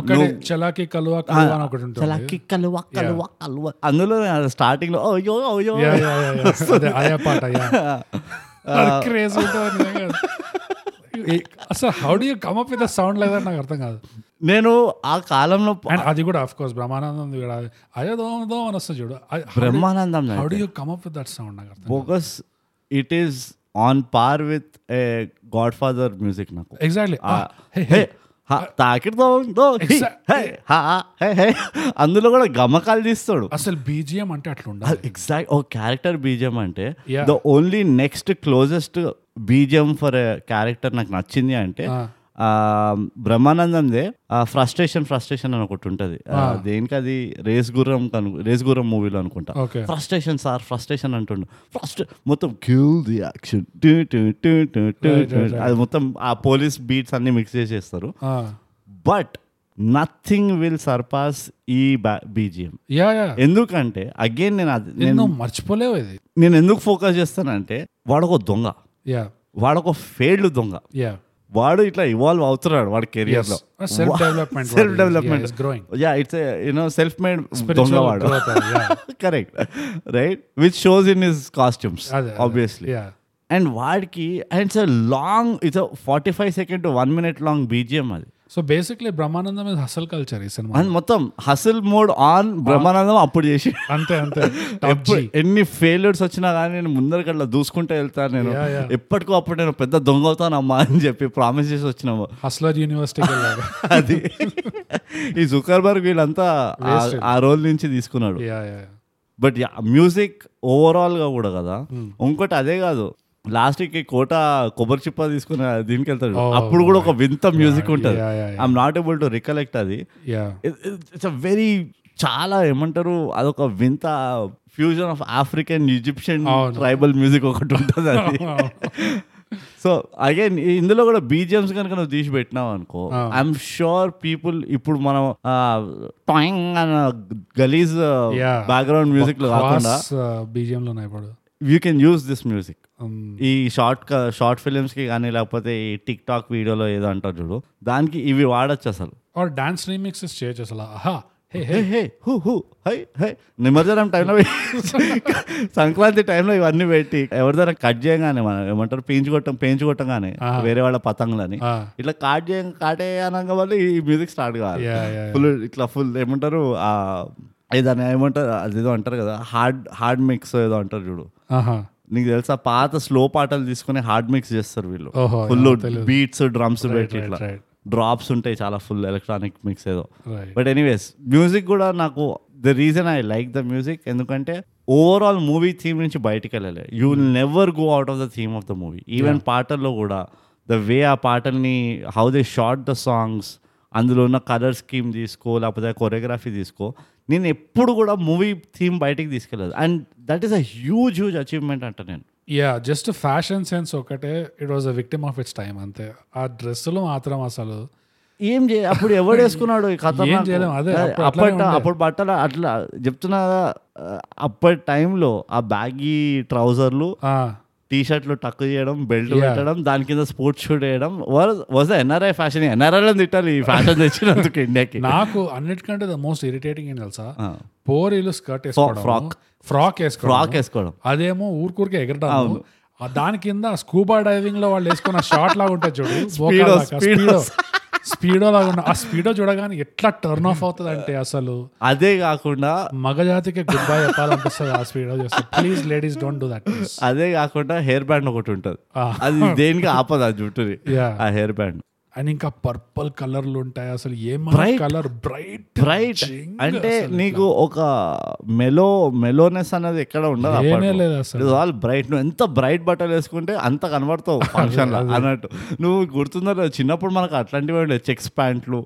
ఇప్పుడు, చలాకి కలువా కలువా అని ఒకటి ఉంటుంది. చలాకి కలువ కలువ కలువ. అందులో స్టార్టింగ్లో ఓయో ఓయో యా యా యా యా. అదే ఆయా పాట క్రేజ్ అసలు how do you come up with sound లేదా నాకు అర్థం కాదు. నేను ఆ కాలంలో అండ్ అది కూడా ఆఫ్ కోర్స్ బ్రహ్మానందం కూడా అయ్యో దోమ దోమ అని వస్తుంది చూడు. Brahmanandam how do you come up with that sound నాకు అర్థం bogus it is on par with a Godfather music నాకు ఎగ్జాక్ట్లీ తాకిడితో హే. అందులో కూడా గమకాలు తీస్తాడు. అసలు బీజిఎం అంటే అట్లా ఉండాలి. ఎగ్జాక్ట్ ఓ క్యారెక్టర్ బీజియం అంటే. The only next closest BGM for character నాకు నచ్చింది అంటే Ah. ఆ, బ్రహ్మానందందే ఫ్రస్ట్రేషన్ ఫ్రస్ట్రేషన్ అని ఒకటి ఉంటుంది. దేనికి అది రేస్ గుర్రం కను రేస్ గుర్రం మూవీలో అనుకుంటా. ఫ్రస్ట్రేషన్ సార్ ఫ్రస్ట్రేషన్ అంటుండు. ఫస్ట్ మొత్తం కిల్ ది యాక్షన్ అది మొత్తం ఆ పోలీస్ బీట్స్ అన్ని మిక్స్ చేసేస్తారు. బట్ నథింగ్ విల్ సర్పాస్ ఈ బీజిఎం ఎందుకంటే అగైన్ నేను అది నేను మర్చిపోలేవు నేను ఎందుకు ఫోకస్ చేస్తానంటే వాడొక దొంగ. వాడొక ఫెయిల్డ్ దొంగ. యా వాడు ఇట్లా ఇవాల్వ్ అవుతున్నాడు వాడి కెరియర్లో. Self development self development growing yeah it's you know self made దొంగ వాడు. yeah. Correct right which shows in his costumes. Obviously and వాడికి and it's long it's forty five second one minute long BGM అది. So basically Brahmanandam is hustle culture ఈ cinema మొత్తం hustle mode on Brahmanandam అప్పుడు చేసి అంతే అంతే. ఎన్ని failures వచ్చినా కానీ నేను ముందరికి అట్లా దూసుకుంటూ వెళ్తాను నేను. ఎప్పటికో అప్పుడు నేను పెద్ద దొంగ అవుతాను అమ్మా అని చెప్పి ప్రామిస్ చేసి వచ్చినాము. హస్లర్ యూనివర్సిటీకి వెళ్ళాడు. అది. ఈ జుకర్బర్గ్ వీళ్ళంతా ఆ- రోల్ నుంచి తీసుకున్నాడు. బట్ మ్యూజిక్ ఓవరాల్గా కూడా కదా. ఇంకోటి అదే కాదు. లాస్ట్కి కోట కొబ్బరి చిప్ప తీసుకుని దీనికి వెళ్తాడు అప్పుడు కూడా ఒక వింత మ్యూజిక్ ఉంటుంది. I'm not able to recollect అది. ఇట్స్ అ వెరీ చాలా ఏమంటారు అదొక వింత fusion of African Egyptian. Tribal music ఒకటి ఉంటుంది అది. సో అగైన్ ఇందులో కూడా బీజిఎమ్స్ కనుక నువ్వు తీసి పెట్టినావు అనుకో ఐఎమ్ షూర్ పీపుల్ ఇప్పుడు మనం టాయింగ్ అన్న గలీజ్. బ్యాక్గ్రౌండ్ మ్యూజిక్లో కాకుండా బీజిఎం లో ఇప్పుడు. You can use this music ఈ షార్ట్ షార్ట్ ఫిలిమ్స్కి కానీ లేకపోతే ఈ టిక్ టాక్ వీడియోలో ఏదో అంటారు చూడు దానికి ఇవి వాడచ్చు అసలు. ఆర్ డాన్స్ రీమిక్సెస్ చేయొచ్చు అసలు. ఆహా. నిమజ్జనం టైంలో సంక్రాంతి టైంలో ఇవన్నీ పెట్టి ఎవరిదైనా కట్ చేయగానే మనం ఏమంటారు పెంచు కొట్టం పెంచు కొట్టంగానే వేరే వాళ్ళ పతంగులని ఇట్లా కాట్ చేయ కాటే అనగా ఈ మ్యూజిక్ స్టార్ట్ కావాలి. ఫుల్ ఇట్లా ఫుల్ ఏమంటారు ఏదైనా ఏమంటారు అదేదో అంటారు కదా హార్డ్ హార్డ్ మిక్స్ ఏదో అంటారు చూడు. నీకు తెలుసా? పాత స్లో పాటలు తీసుకుని హార్డ్ మిక్స్ చేస్తారు వీళ్ళు. ఫుల్. బీట్స్ డ్రమ్స్ పెట్టి ఇట్లా. డ్రాప్స్ ఉంటాయి చాలా ఫుల్ ఎలక్ట్రానిక్ మిక్స్ ఏదో. బట్ ఎనీవేస్ మ్యూజిక్ కూడా నాకు the reason I like the music ఎందుకంటే ఓవరాల్ మూవీ థీమ్ నుంచి బయటికి వెళ్ళలే. You will never go out of the theme of the movie even పాటల్లో కూడా ద వే ఆ పాటల్ని how they shot the songs అందులో ఉన్న కలర్ స్కీమ్ తీసుకో లేకపోతే కొరియోగ్రఫీ తీసుకో. నేను ఎప్పుడు కూడా మూవీ థీమ్ బయటికి తీసుకెళ్ళదు. And that is a huge huge achievement అంట నేను. యా జస్ట్ ఫ్యాషన్ సెన్స్ ఒకటే it was a victim of its time అంతే. ఆ డ్రెస్సులు మాత్రం అసలు ఏం చే అప్పుడు ఎవడు వేసుకున్నాడు ఈ కథ అప్పటి. అప్పుడు బట్టలు అట్లా చెప్తున్నా అప్పటి టైంలో ఆ బ్యాగీ ట్రౌజర్లు టీ షర్ట్లు టక్ చేయడం బెల్ట్. పెట్టడం దాని కింద స్పోర్ట్స్ షూట్ వేయడం వాజ్ ఎన్ఆర్ఐ ఫ్యాషన్ ఎన్ఆర్ఐలో తిట్టాలి ఈ ఫ్యాషన్ తెచ్చినందుకు ఇండియాకి. నాకు అన్నిటికంటే ద మోస్ట్ ఇరిటేటింగ్ ఏం తెలుసా. పోరీలు స్కర్ట్ వేసుకోవడం. ఫ్రాక్ వేసుకోవడం ఫ్రాక్ వేసుకోవడం. అదేమో ఊరికూరికే ఎగరడం దాని కింద స్కూబా డైవింగ్లో వాళ్ళు వేసుకున్న షార్ట్ లాగా ఉంటుంది చూడు. స్పీడో లాగా ఉన్న ఆ స్పీడో చూడగానే ఎట్లా టర్న్ ఆఫ్ అవుతుంది అంటే అసలు. అదే కాకుండా మగజాతికి గుడ్ బై చెప్పాలనిపిస్తుంది ఆ స్పీడో చేస్తే. Please ladies don't do that అదే కాకుండా హెయిర్ బ్యాండ్ ఒకటి ఉంటుంది. అది దేనికి ఆపదు ఆ జుట్టుని యా ఆ హెయిర్ బ్యాండ్ అండ్ ఇంకా పర్పుల్ కలర్లు ఉంటాయి. అసలు Bright. కలర్ బ్రైట్ బ్రైట్ అంటే నీకు ఒక మెలో మెలోనెస్ అనేది ఎక్కడ ఉండదు అసలు. ఆల్ బ్రైట్ నువ్వు ఎంత బ్రైట్ బట్టలు వేసుకుంటే అంత కనబడతావు ఫంక్షన్లో అన్నట్టు. నువ్వు గుర్తుందా? చిన్నప్పుడు మనకు అట్లాంటివి ఉండే చెక్స్ ప్యాంట్లు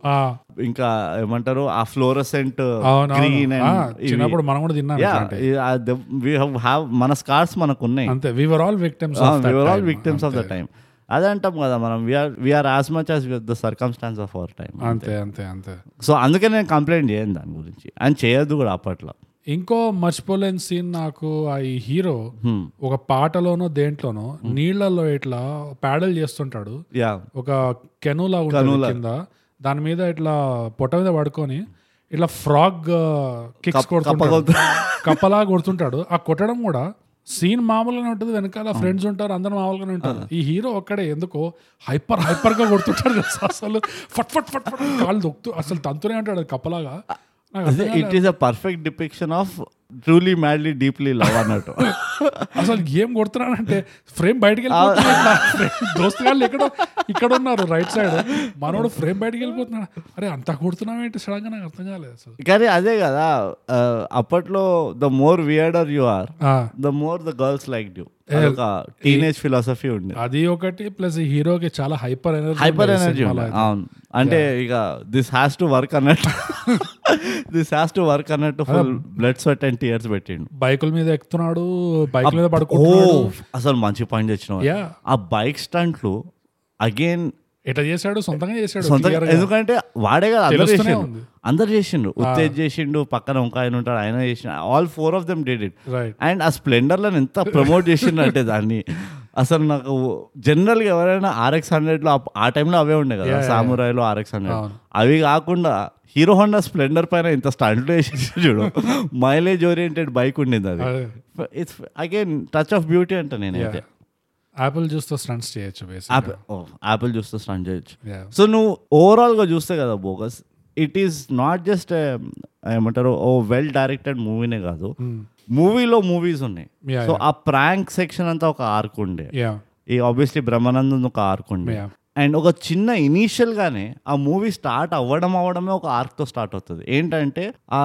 ఇంకా ఏమంటారు ఆ ఫ్లోరసెంట్ గ్రీన్ చిన్నప్పుడు మనం కూడా తిన్నాం ఇట్లాంటివి. మన స్కార్స్ మనకు ఉన్నాయి. అంతే. All victims all victims of the time అదే అంటాం కదా మనం. We are we are as much as the circumstances of our time అంతే అంతే. అంతే సో అందుకే నేను కంప్లైంట్ చేయను దాని గురించి. అండ్ చేయొద్దు కూడా అప్పట్లో. ఇంకో మర్చిపోలేని సీన్ నాకు ఆ ఈ హీరో Hmm. ఒక పాటలోనో దేంట్లోనో నీళ్ళలో ఇట్లా ప్యాడల్ చేస్తుంటాడు. యా ఒక కెనులా ఉంటుంది కింద. దాని మీద ఇట్లా పొట్ట మీద పడుకొని ఇట్లా ఫ్రాగ్ కిక్స్ కొడుతుంటాడు. కప్పలా కొడుతుంటాడు. ఆ కొట్టడం కూడా సీన్ మామూలుగానే ఉంటుంది వెనకాల ఫ్రెండ్స్ ఉంటారు అందరు మామూలుగానే ఉంటారు. ఈ హీరో ఒక్కడే ఎందుకో హైపర్ హైపర్గా కొడుతుంటాడు తెలుసా? అసలు ఫట్ ఫట్ ఫట్ ఫట్ కాళ్ళు దొక్కుతూ అసలు తంతునే ఉంటాడు అది కప్పలాగా. It is a perfect depiction of truly madly deeply love అన్నట్టు. అసలు ఏం కొడుతున్నాడంటే ఫ్రేమ్ బయటికి వెళ్ళిపోతున్నాడు. దోస్తు గాళ్ళు ఎక్కడో ఇక్కడ ఉన్నారు రైట్ సైడ్. మనోడు ఫ్రేమ్ బయటికి వెళ్ళిపోతున్నాడు. అరే అంత కొడుతున్నావు ఏంటి? సడన్గా నాకు అర్థం కాలేదు అసలు. కానీ అదే కదా అప్పట్లో the more weirder you are the more the girls like you ఒక టీనేజ్ ఫిలాసఫీ ఉంది అది ఒకటి ప్లస్ ఈ హీరోకి చాలా హైపర్ ఎనర్జీ హైపర్ ఎనర్జీ అవును. అంటే ఇక దిస్ హ్యాస్ టు వర్క్ అన్నట్టు. దిస్ హ్యాస్ టు వర్క్ అన్నట్టు full blood sweat and tears పెట్టిండు. బైకుల మీద ఎక్కుతున్నాడు బైక్ మీద పడుకుంటున్నాడు. అసలు మంచి పాయింట్ తెచ్చినావు. యా ఆ బైక్ స్టంట్లు అగైన్ ఎట్లా చేశాడు? సొంతంగా చేశాడు సొంత clear గా. ఎందుకంటే వాడే కదా అందరు చేసిండు. అందరు చేసిండు. ఉత్తేజ్ చేసిండు పక్కన ఒక ఆయన ఉంటాడు ఆయన చేసిండు. All four of them dead it and ఆ స్ప్లెండర్లను ఎంత ప్రమోట్ చేసిండు అంటే దాన్ని. అసలు నాకు జనరల్గా ఎవరైనా ఆర్ఎక్స్ హండ్రెడ్లో ఆ టైంలో అవే ఉండే కదా సామురాయిలో ఆర్ఎక్స్ హండ్రెడ్. అవి కాకుండా హీరో హోండా స్ప్లెండర్ పైన ఇంత స్టంట్లు వేసి చూడు. మైలేజ్ ఓరియంటెడ్ బైక్ ఉండింది అది. It's again touch of beauty అంట నేనైతే. యాపిల్ జ్యూస్తో స్టంట్స్ చేయొచ్చు యాపిల్ యాపిల్ చూస్తే స్టంట్ చేయొచ్చు. సో నువ్వు ఓవరాల్గా చూస్తే కదా bogus it is not just ఏమంటారు ఓ వెల్ డైరెక్టెడ్ మూవీనే కాదు మూవీలో మూవీస్ ఉన్నాయి. సో ఆ ప్రాంక్ సెక్షన్ అంతా ఒక ఆర్క్ ఉండే. ఈ ఆబ్వియస్లీ బ్రహ్మానందం ఒక ఆర్క్ ఉండే. అండ్ ఒక చిన్న ఇనీషియల్ గానే ఆ మూవీ స్టార్ట్ అవ్వడం అవ్వడమే ఒక ఆర్క్తో స్టార్ట్ అవుతుంది. ఏంటంటే ఆ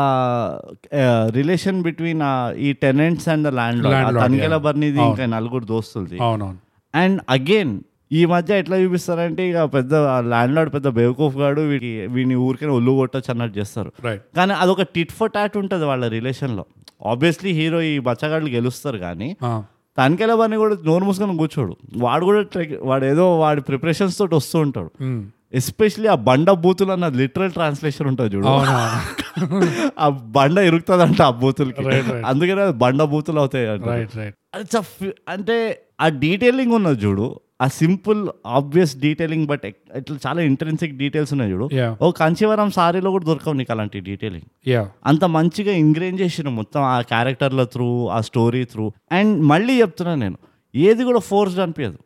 రిలేషన్ బిట్వీన్ ఈ tenants and the land Tanikella. బర్నిది ఇంకా నలుగురు దోస్తులది. అవునవును. అండ్ అగైన్ ఈ మధ్య ఎట్లా చూపిస్తారంటే ఇక పెద్ద ల్యాండ్ లార్డ్ పెద్ద బేవకూఫ్ గాడు వీడికి వీడిని ఊరికే ఒళ్ళు కొట్టచ్చు అన్నట్టు చేస్తారు. కానీ అదొక టిట్ ఫర్ టాట్ ఉంటుంది వాళ్ళ రిలేషన్లో ఆబ్వియస్లీ హీరో ఈ బచ్చగాళ్ళు గెలుస్తారు కానీ తనకెల బని కూడా నోరు మూసుకొని కూర్చోడు. వాడు కూడా ట్రెక్- వాడు ఏదో వాడి ప్రిపరేషన్స్ తోటి వస్తూ ఉంటాడు. ఎస్పెషలీ ఆ బండ బూతులు అన్న లిటరల్ ట్రాన్స్లేషన్ ఉంటుంది చూడు. ఆ బండ ఇరుకుతుందంట ఆ బూతులకి. అందుకనే అది బండ బూతులు అవుతాయి అంట అంటే ఆ డీటెయిలింగ్ ఉన్నది చూడు. ఆ సింపుల్ ఆబ్వియస్ డీటెయిలింగ్ బట్ ఇట్లా చాలా ఇంటెన్సిక్ డీటెయిల్స్ ఉన్నాయి చూడు. ఓ కంచివరం సారీలో కూడా దొరకవు నీకు అలాంటి డీటెయిలింగ్ అంత మంచిగా ఇంగ్రేన్ చేసిన మొత్తం ఆ క్యారెక్టర్ల త్రూ ఆ స్టోరీ త్రూ అండ్ మళ్ళీ చెప్తున్నాను నేను ఏది కూడా ఫోర్స్డ్ అనిపించదు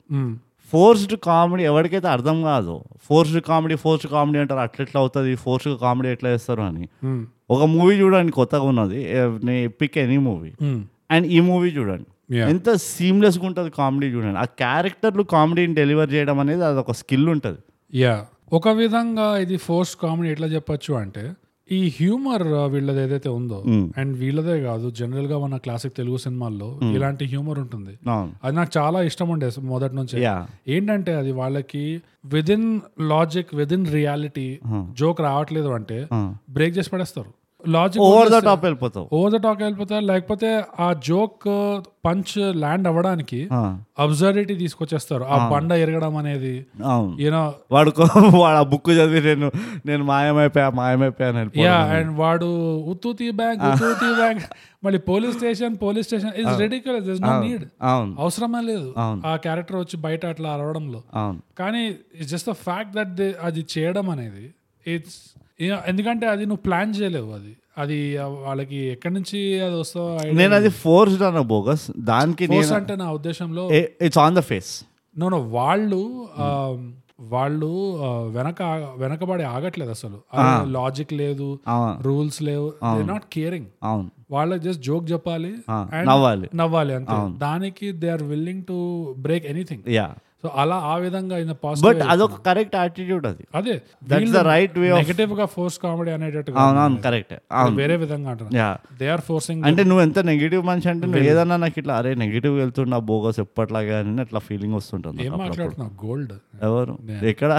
ఫోర్స్డ్ కామెడీ ఎవరికైతే అర్థం కాదు ఫోర్స్డ్ కామెడీ ఫోర్స్డ్ కామెడీ అంటారు అట్లా ఎట్లా అవుతుంది ఫోర్స్డ్ కామెడీ ఎట్లా చేస్తారు అని. ఒక మూవీ చూడండి కొత్తగా ఉన్నది పిక్ ఎనీ మూవీ అండ్ ఈ మూవీ చూడండి. ఎంత సీమ్లెస్గా ఉంటుంది కామెడీ చూడండి. ఆ క్యారెక్టర్లు కామెడీని డెలివర్ చేయడం అనేది అది ఒక స్కిల్ ఉంటుంది. యా ఒక విధంగా ఇది ఫోర్స్ కామెడీ ఎట్లా చెప్పొచ్చు అంటే ఈ హ్యూమర్ వీళ్ళది ఏదైతే ఉందో అండ్ వీళ్ళదే కాదు జనరల్గా మన క్లాసిక్ తెలుగు సినిమాల్లో ఇలాంటి హ్యూమర్ ఉంటుంది. అది నాకు చాలా ఇష్టం ఉండే మొదటి నుంచి. యా ఏంటంటే అది వాళ్ళకి within logic within reality joke రావట్లేదు అంటే బ్రేక్ చేసి పడేస్తారు. లాజిక్ ఓవర్ ద టాప్ వెళ్ళిపోతావు. ఓవర్ ద టాక్ వెళ్ళిపోతారు లేకపోతే ఆ జోక్ పంచ్ ల్యాండ్ అవ్వడానికి అబ్జర్విటీ తీసుకొచ్చేస్తారు. ఆ బండ ఎరగడం అనేది యూనో వాడు వాడు ఆ బుక్ చదివి నేను నేను మాయమైపోయా మాయమైపోయా అని వెళ్ళిపోవడం. యా అండ్ వాడు ఉత్తుతి బ్యాంక్ ఉత్తుతి బ్యాంక్. మళ్ళీ police station police station. Is ridiculous this no need అవసరమే లేదు. ఆ క్యారెక్టర్ వచ్చి బయట అట్లా అరవడంలో. కానీ it's just the fact that అది చేయడం అనేది ఇట్స్ ఎందుకంటే అది నువ్వు ప్లాన్ చేయలేవు అది. అది వాళ్ళకి ఎక్కడి నుంచి అది వస్తో నేను అది ఫోర్స్డ్ అన్న బోగస్. దానికి అంటే నా ఉద్దేశంలో it's on the face no no వాళ్ళు ఆ, వాళ్ళు వెనక వెనకబడి ఆగట్లేదు అసలు. లాజిక్ లేదు రూల్స్ లేవు. దే నాట్ కేరింగ్ వాళ్ళకి జస్ట్ జోక్ చెప్పాలి నవ్వాలి. నవ్వాలి అంతే. దానికి they are willing to break anything yeah so అలా ఆ విధంగా ఇన్ బట్ అదొక కరెక్ట్ యాటిట్యూడ్ అది. అదే that's the right way of నెగటివ్గా ఫోర్స్ కామెడీ అనేటట్టుగా అవునవును కరెక్ట్ అవును. వేరే విధంగా అంటున్నారు. యా దే ఆర్ ఫోర్సింగ్ అంటే నువ్వు ఎంత నెగిటివ్ మనిషి అంటే నువ్వు ఏదన్నా నాకు ఇట్లా అరే నెగిటివ్ వెళ్తున్నా బోగస్ ఎప్పట్లాగా అని అట్లా ఫీలింగ్ వస్తుంటుంది ఏం. మాట్లాడుతున్నావు? గోల్డ్ ఎవరు? ఎక్కడ?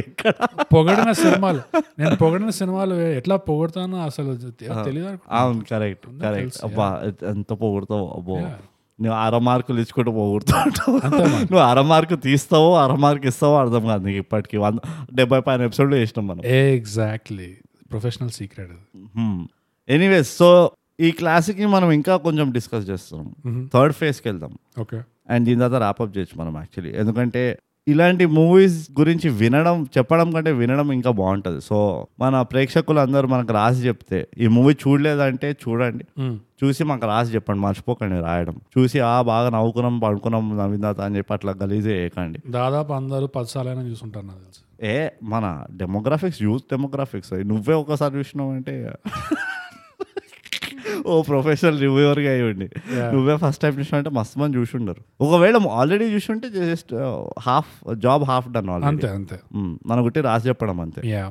ఎక్కడ? పొగడిన సినిమాలు. నేను పొగడిన సినిమాలు ఎట్లా పొగడతానో అసలు తెలియదు అవును కరెక్ట్ కరెక్ట్ అబ్బా ఎంత పొగుడుతావు అబ్బో. నువ్వు అర మార్కులు ఇచ్చుకుంటూ పోగొడుతుంటావు. నువ్వు అర మార్కు తీస్తావో అర మార్కు ఇస్తావో అర్థం కాదు నీకు ఇప్పటికి. వంద డెబ్బై పైన ఎపిసోడ్లు చేసినాం మనం. Exactly professional secret anyways so ఈ క్లాసిక్ని మనం ఇంకా కొంచెం డిస్కస్ చేస్తున్నాం. థర్డ్ ఫేజ్కి వెళ్దాం. ఓకే అండ్ దీని తర్వాత ర్యాపప్ చేయొచ్చు మనం యాక్చువల్లీ ఎందుకంటే ఇలాంటి మూవీస్ గురించి వినడం చెప్పడం కంటే వినడం ఇంకా బాగుంటుంది. సో మన ప్రేక్షకులు అందరూ మనకు రాసి చెప్తే ఈ మూవీ చూడలేదంటే చూడండి. చూసి మాకు రాసి చెప్పండి మర్చిపోకండి రాయడం. చూసి ఆ బాగా నవ్వుకున్నాం పడుకున్నాం నవ్విందాత అని చెప్పి అట్లా గలీజే వేయకండి. దాదాపు అందరూ పది సార్లైనా చూసుంటారు నాకు తెలుసు. ఏ మన డెమోగ్రాఫిక్స్ యూత్ డెమోగ్రాఫిక్స్ నువ్వే ఒకసారి చూసినావు అంటే ఓ ప్రొఫెషనల్ రివ్యూవర్గా అయ్యండి నువ్వే ఫస్ట్ టైం చూసినా అంటే మస్తు మంది చూసి ఉండరు ఒకవేళ ఆల్రెడీ చూసి ఉంటే just half job half done అంతే అంతే. మన గుట్టి రాసి చెప్పడం అంతే. యా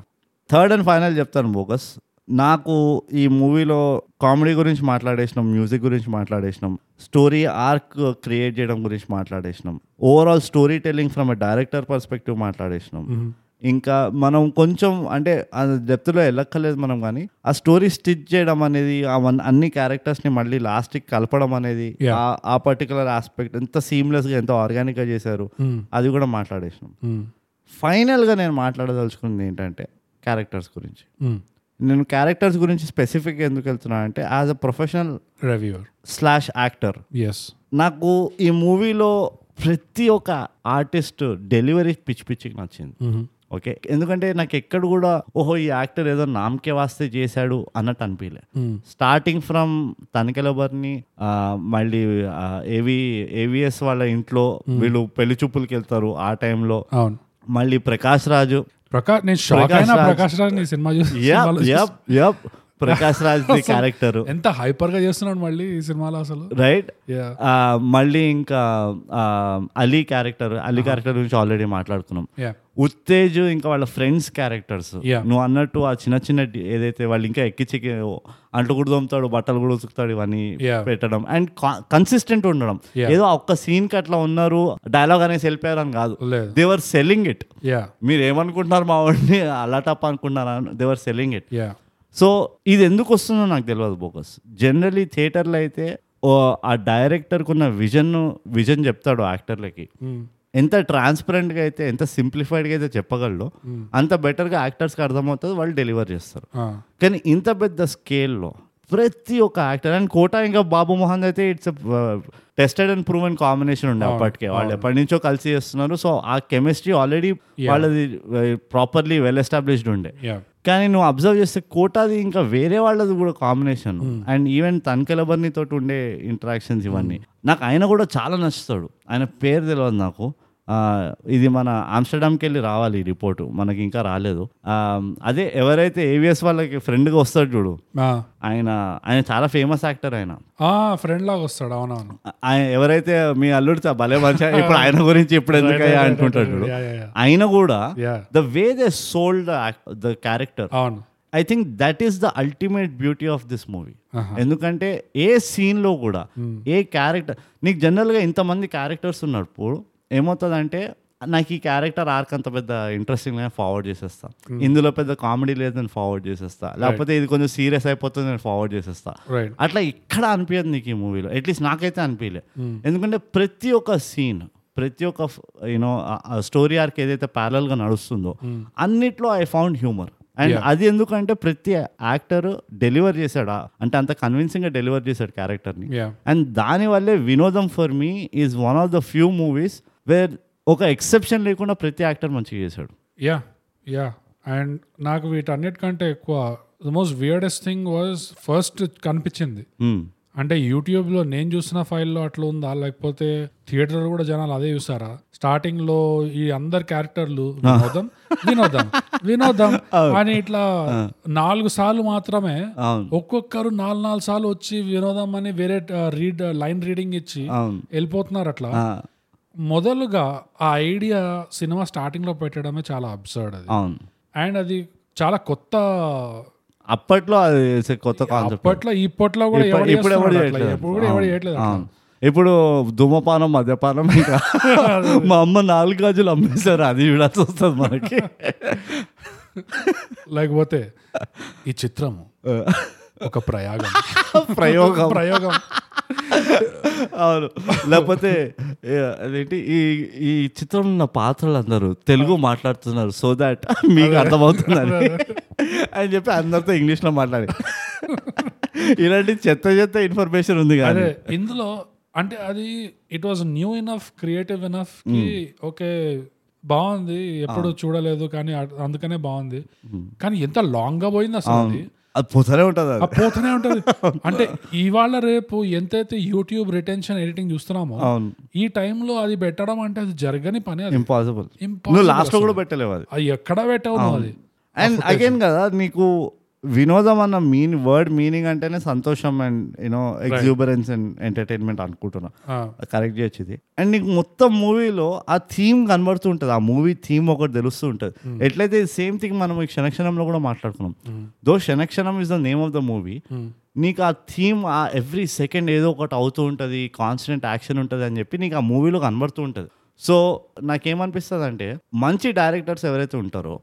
థర్డ్ అండ్ ఫైనల్ చెప్తాను బోగస్ నాకు ఈ మూవీలో కామెడీ గురించి మాట్లాడేసినాం మ్యూజిక్ గురించి మాట్లాడేసినాం స్టోరీ ఆర్క్ క్రియేట్ చేయడం గురించి మాట్లాడేసినాం overall story telling from a director perspective మాట్లాడేసినాం ఇంకా మనం కొంచెం అంటే ఆ డెప్త్లో వెళ్ళక్కర్లేదు మనం కానీ ఆ స్టోరీ స్టిచ్ చేయడం అనేది ఆ అన్ని క్యారెక్టర్స్ని మళ్ళీ లాస్ట్కి కలపడం అనేది. ఆ- ఆ పర్టికులర్ ఆస్పెక్ట్ ఎంత సీమ్లెస్గా ఎంత ఆర్గానిక్గా చేశారు అది కూడా మాట్లాడేసినాం. ఫైనల్గా నేను మాట్లాడదలుచుకుంది ఏంటంటే క్యారెక్టర్స్ గురించి. నేను క్యారెక్టర్స్ గురించి స్పెసిఫిక్ ఎందుకు వెళ్తున్నా అంటే as a professional reviewer slash actor yes నాకు ఈ మూవీలో ప్రతి ఒక్క ఆర్టిస్ట్ డెలివరీ పిచ్చి పిచ్చికి నచ్చింది. ఓకే? ఎందుకంటే నాకు ఎక్కడ కూడా ఓహో ఈ యాక్టర్ ఏదో నామకే వాస్తే చేశాడు అన్నట్టు అనిపించలే స్టార్టింగ్ ఫ్రమ్ తనికెలబర్ని మళ్ళీ ఏవి ఏవిఎస్ వాళ్ళ ఇంట్లో వీళ్ళు పెళ్ళి చూపులకి వెళ్తారు ఆ టైంలో. మళ్ళీ ప్రకాష్ రాజు. ప్రకాష్ నేను Prakash Raj. Cinema Prakash Raj the character ఎంత హైపర్గా చేస్తున్నాడు మళ్ళీ ఈ సినిమాలో అసలు? రైట్ మళ్ళీ ఇంకా అలీ క్యారెక్టర్ అలీ క్యారెక్టర్ గురించి ఆల్రెడీ మాట్లాడుకున్నాం. యా ఉత్తేజ్ ఇంకా వాళ్ళ ఫ్రెండ్స్ క్యారెక్టర్స్ Yeah. నువ్వు అన్నట్టు ఆ చిన్న చిన్న ఏదైతే వాళ్ళు ఇంకా ఎక్కిచ్చి అంట్లు కూడా తోముతాడు బట్టలు కూడా ఉతుకుతాడు ఇవన్నీ Yeah. పెట్టడం. అండ్ కన్సిస్టెంట్ ఉండడం. ఏదో ఒక్క సీన్కి అట్లా ఉన్నారు డైలాగ్ అనేసి వెళ్ళిపోయారు అని కాదు. దేవర్ సెల్లింగ్ ఇట్ మీరు ఏమనుకుంటున్నారు మా వాడిని అలా టప్ అనుకుంటున్నారా? దేవర్ సెల్లింగ్ ఇట్ సో ఇది ఎందుకు వస్తుందో నాకు తెలియదు బోకస్. జనరలీ థియేటర్లో అయితే ఆ డైరెక్టర్కి ఉన్న విజన్ విజన్ చెప్తాడు యాక్టర్లకి. ఎంత ట్రాన్స్పరెంట్గా అయితే ఎంత సింప్లిఫైడ్గా అయితే చెప్పగలడో అంత బెటర్గా యాక్టర్స్కి అర్థమవుతుంది వాళ్ళు డెలివర్ చేస్తారు. కానీ ఇంత పెద్ద స్కేల్లో ప్రతి ఒక్క యాక్టర్. అండ్ కోట ఇంకా బాబు మోహన్ అయితే it's tested and proven combination ఉండే అప్పటికే. వాళ్ళు ఎప్పటి నుంచో కలిసి చేస్తున్నారు. సో ఆ కెమిస్ట్రీ ఆల్రెడీ వాళ్ళది ప్రాపర్లీ వెల్ ఎస్టాబ్లిష్డ్ ఉండే. కానీ నువ్వు అబ్జర్వ్ చేస్తే కోటాది ఇంకా వేరే వాళ్ళది కూడా కాంబినేషన్ అండ్ ఈవెన్ తనకెలబర్ని తోటి ఉండే ఇంటరాక్షన్స్ ఇవన్నీ. నాకు ఆయన కూడా చాలా నచ్చుతాడు. ఆయన పేరు తెలియదు నాకు. ఇది మన ఆమ్స్టర్డామ్కి వెళ్ళి రావాలి ఈ రిపోర్టు. మనకి ఇంకా రాలేదు. అదే ఎవరైతే ఏవిఎస్ వాళ్ళకి ఫ్రెండ్గా వస్తాడు చూడు. ఆయన ఆయన చాలా ఫేమస్ యాక్టర్ ఆయన. ఫ్రెండ్ లాగా వస్తాడు. అవునవును. ఆయన ఎవరైతే మీ అల్లుడు భలే మంచి ఇప్పుడు ఆయన గురించి ఇప్పుడు ఎందుకయ్యా అనుకుంటాడు చూడు. ఆయన కూడా the way they sold the character. అవును. I think that is the ultimate beauty of this movie. ఎందుకంటే ఏ సీన్లో కూడా ఏ క్యారెక్టర్ నీకు జనరల్గా ఇంతమంది క్యారెక్టర్స్ ఉన్నప్పుడు ఏమవుతుందంటే నాకు ఈ క్యారెక్టర్ ఆర్క్ అంత పెద్ద ఇంట్రెస్టింగ్ ఫార్వర్డ్ చేసేస్తా. ఇందులో పెద్ద కామెడీ లేదు నేను ఫార్వర్డ్ చేసేస్తా. లేకపోతే ఇది కొంచెం సీరియస్ అయిపోతుంది నేను ఫార్వర్డ్ చేసేస్తా. అట్లా ఇక్కడ అనిపించదు నీకు ఈ మూవీలో అట్లీస్ట్ నాకైతే అనిపించలే ఎందుకంటే ప్రతి ఒక్క సీన్ ప్రతి ఒక్క యూనో స్టోరీ ఆర్క్ ఏదైతే parallel గా నడుస్తుందో అన్నిట్లో ఐ ఫౌండ్ హ్యూమర్ అండ్ అది ఎందుకంటే ప్రతి యాక్టర్ డెలివర్ చేశాడు? అంటే అంత కన్విన్సింగ్గా డెలివర్ చేశాడు క్యారెక్టర్ని అండ్ దానివల్లే Vinodam for me is one of the few movies where ఒక ఎక్సెప్షన్ లేకుండా ప్రతి యాక్టర్ మంచిగా చేశాడు. యా యా అండ్ నాకు వీటన్నిటికంటే ఎక్కువ the most weirdest thing was first కనిపించింది. Hmm. అంటే యూట్యూబ్లో నేను చూసిన ఫైల్లో అట్లా ఉందా? లేకపోతే థియేటర్ కూడా జనాలు అదే చూసారా? స్టార్టింగ్లో ఈ అందరు క్యారెక్టర్లు వినోదం వినోదం వినోదం అని ఇట్లా నాలుగు సార్లు మాత్రమే ఒక్కొక్కరు నాలుగు నాలుగు సార్లు వచ్చి వినోదం అని వేరే రీడ్ లైన్ రీడింగ్ ఇచ్చి వెళ్ళిపోతున్నారు అట్లా. మొదలుగా ఆ ఐడియా సినిమా స్టార్టింగ్లో పెట్టడమే చాలా అబ్సర్డ్ అది అవును అండ్ అది చాలా కొత్త అప్పట్లో అది కొత్త కాన్సెప్ట్ అప్పట్లో ఇప్పట్లో కూడా ఇప్పుడు- ఎవడు ఇప్పుడు ఎవడు చేస్తున్నాడు అట్లా. చేయట్లేదు. ఇప్పుడు కూడా ఎవడు అవును. చేయట్లేదు అట్లా. అవును. ఇప్పుడు ధూమపానం మద్యపానం ఇంకా మా అమ్మ నాలుగు గాజులు అమ్మేశారు అది చూడాల్సి వస్తుంది మనకి లేకపోతే ఈ చిత్రము ఒక ప్రయాగం ప్రయోగం ప్రయోగం అవును. లేకపోతే అదేంటి ఈ ఈ చిత్రంలో ఉన్న పాత్రలు అందరూ తెలుగు మాట్లాడుతున్నారు సో దాట్ మీకు అర్థమవుతుందని అని చెప్పి అందరితో ఇంగ్లీష్లో మాట్లాడి. ఇలాంటి చెత్త చెత్త ఇన్ఫర్మేషన్ ఉంది కానీ. ఇందులో అంటే అది it was new enough creative ఇనఫ్కి okay బాగుంది ఎప్పుడు చూడలేదు కానీ అందుకనే బాగుంది. కానీ ఎంత లాంగ్గా పోయింది అసలు అది పోతూనే ఉంటుంది పోతూనే ఉంటది. అంటే ఇవాళ రేపు ఎంతైతే యూట్యూబ్ రిటెన్షన్ ఎడిటింగ్ చూస్తున్నామో ఈ టైంలో అది పెట్టడం అంటే అది జరగని పని అది. ఇంపాసిబుల్ నువ్వు లాస్ట్లో కూడా పెట్టలేవు అది. ఎక్కడ పెట్టావు అది? అండ్ అగైన్ కదా నీకు వినోదం అన్న మీన్ వర్డ్ మీనింగ్ అంటేనే సంతోషం and you know exuberance and entertainment అనుకుంటున్నా. కరెక్ట్ చేయొచ్చు ఇది. అండ్ నీకు మొత్తం మూవీలో ఆ థీమ్ కనబడుతూ ఉంటుంది. ఆ మూవీ థీమ్ ఒకటి తెలుస్తూ ఉంటుంది. ఎట్లయితే సేమ్ థింగ్ మనం ఈ క్షణక్షణంలో కూడా మాట్లాడుకున్నాం though Kshanakshanam is the name of the movie నీకు ఆ థీమ్ ఆ ఎవ్రీ సెకండ్ ఏదో ఒకటి అవుతూ ఉంటుంది. కాన్స్టెంట్ యాక్షన్ ఉంటుంది అని చెప్పి నీకు ఆ మూవీలో కనబడుతూ ఉంటుంది. సో నాకేమనిపిస్తుంది అంటే మంచి డైరెక్టర్స్ ఎవరైతే ఉంటారో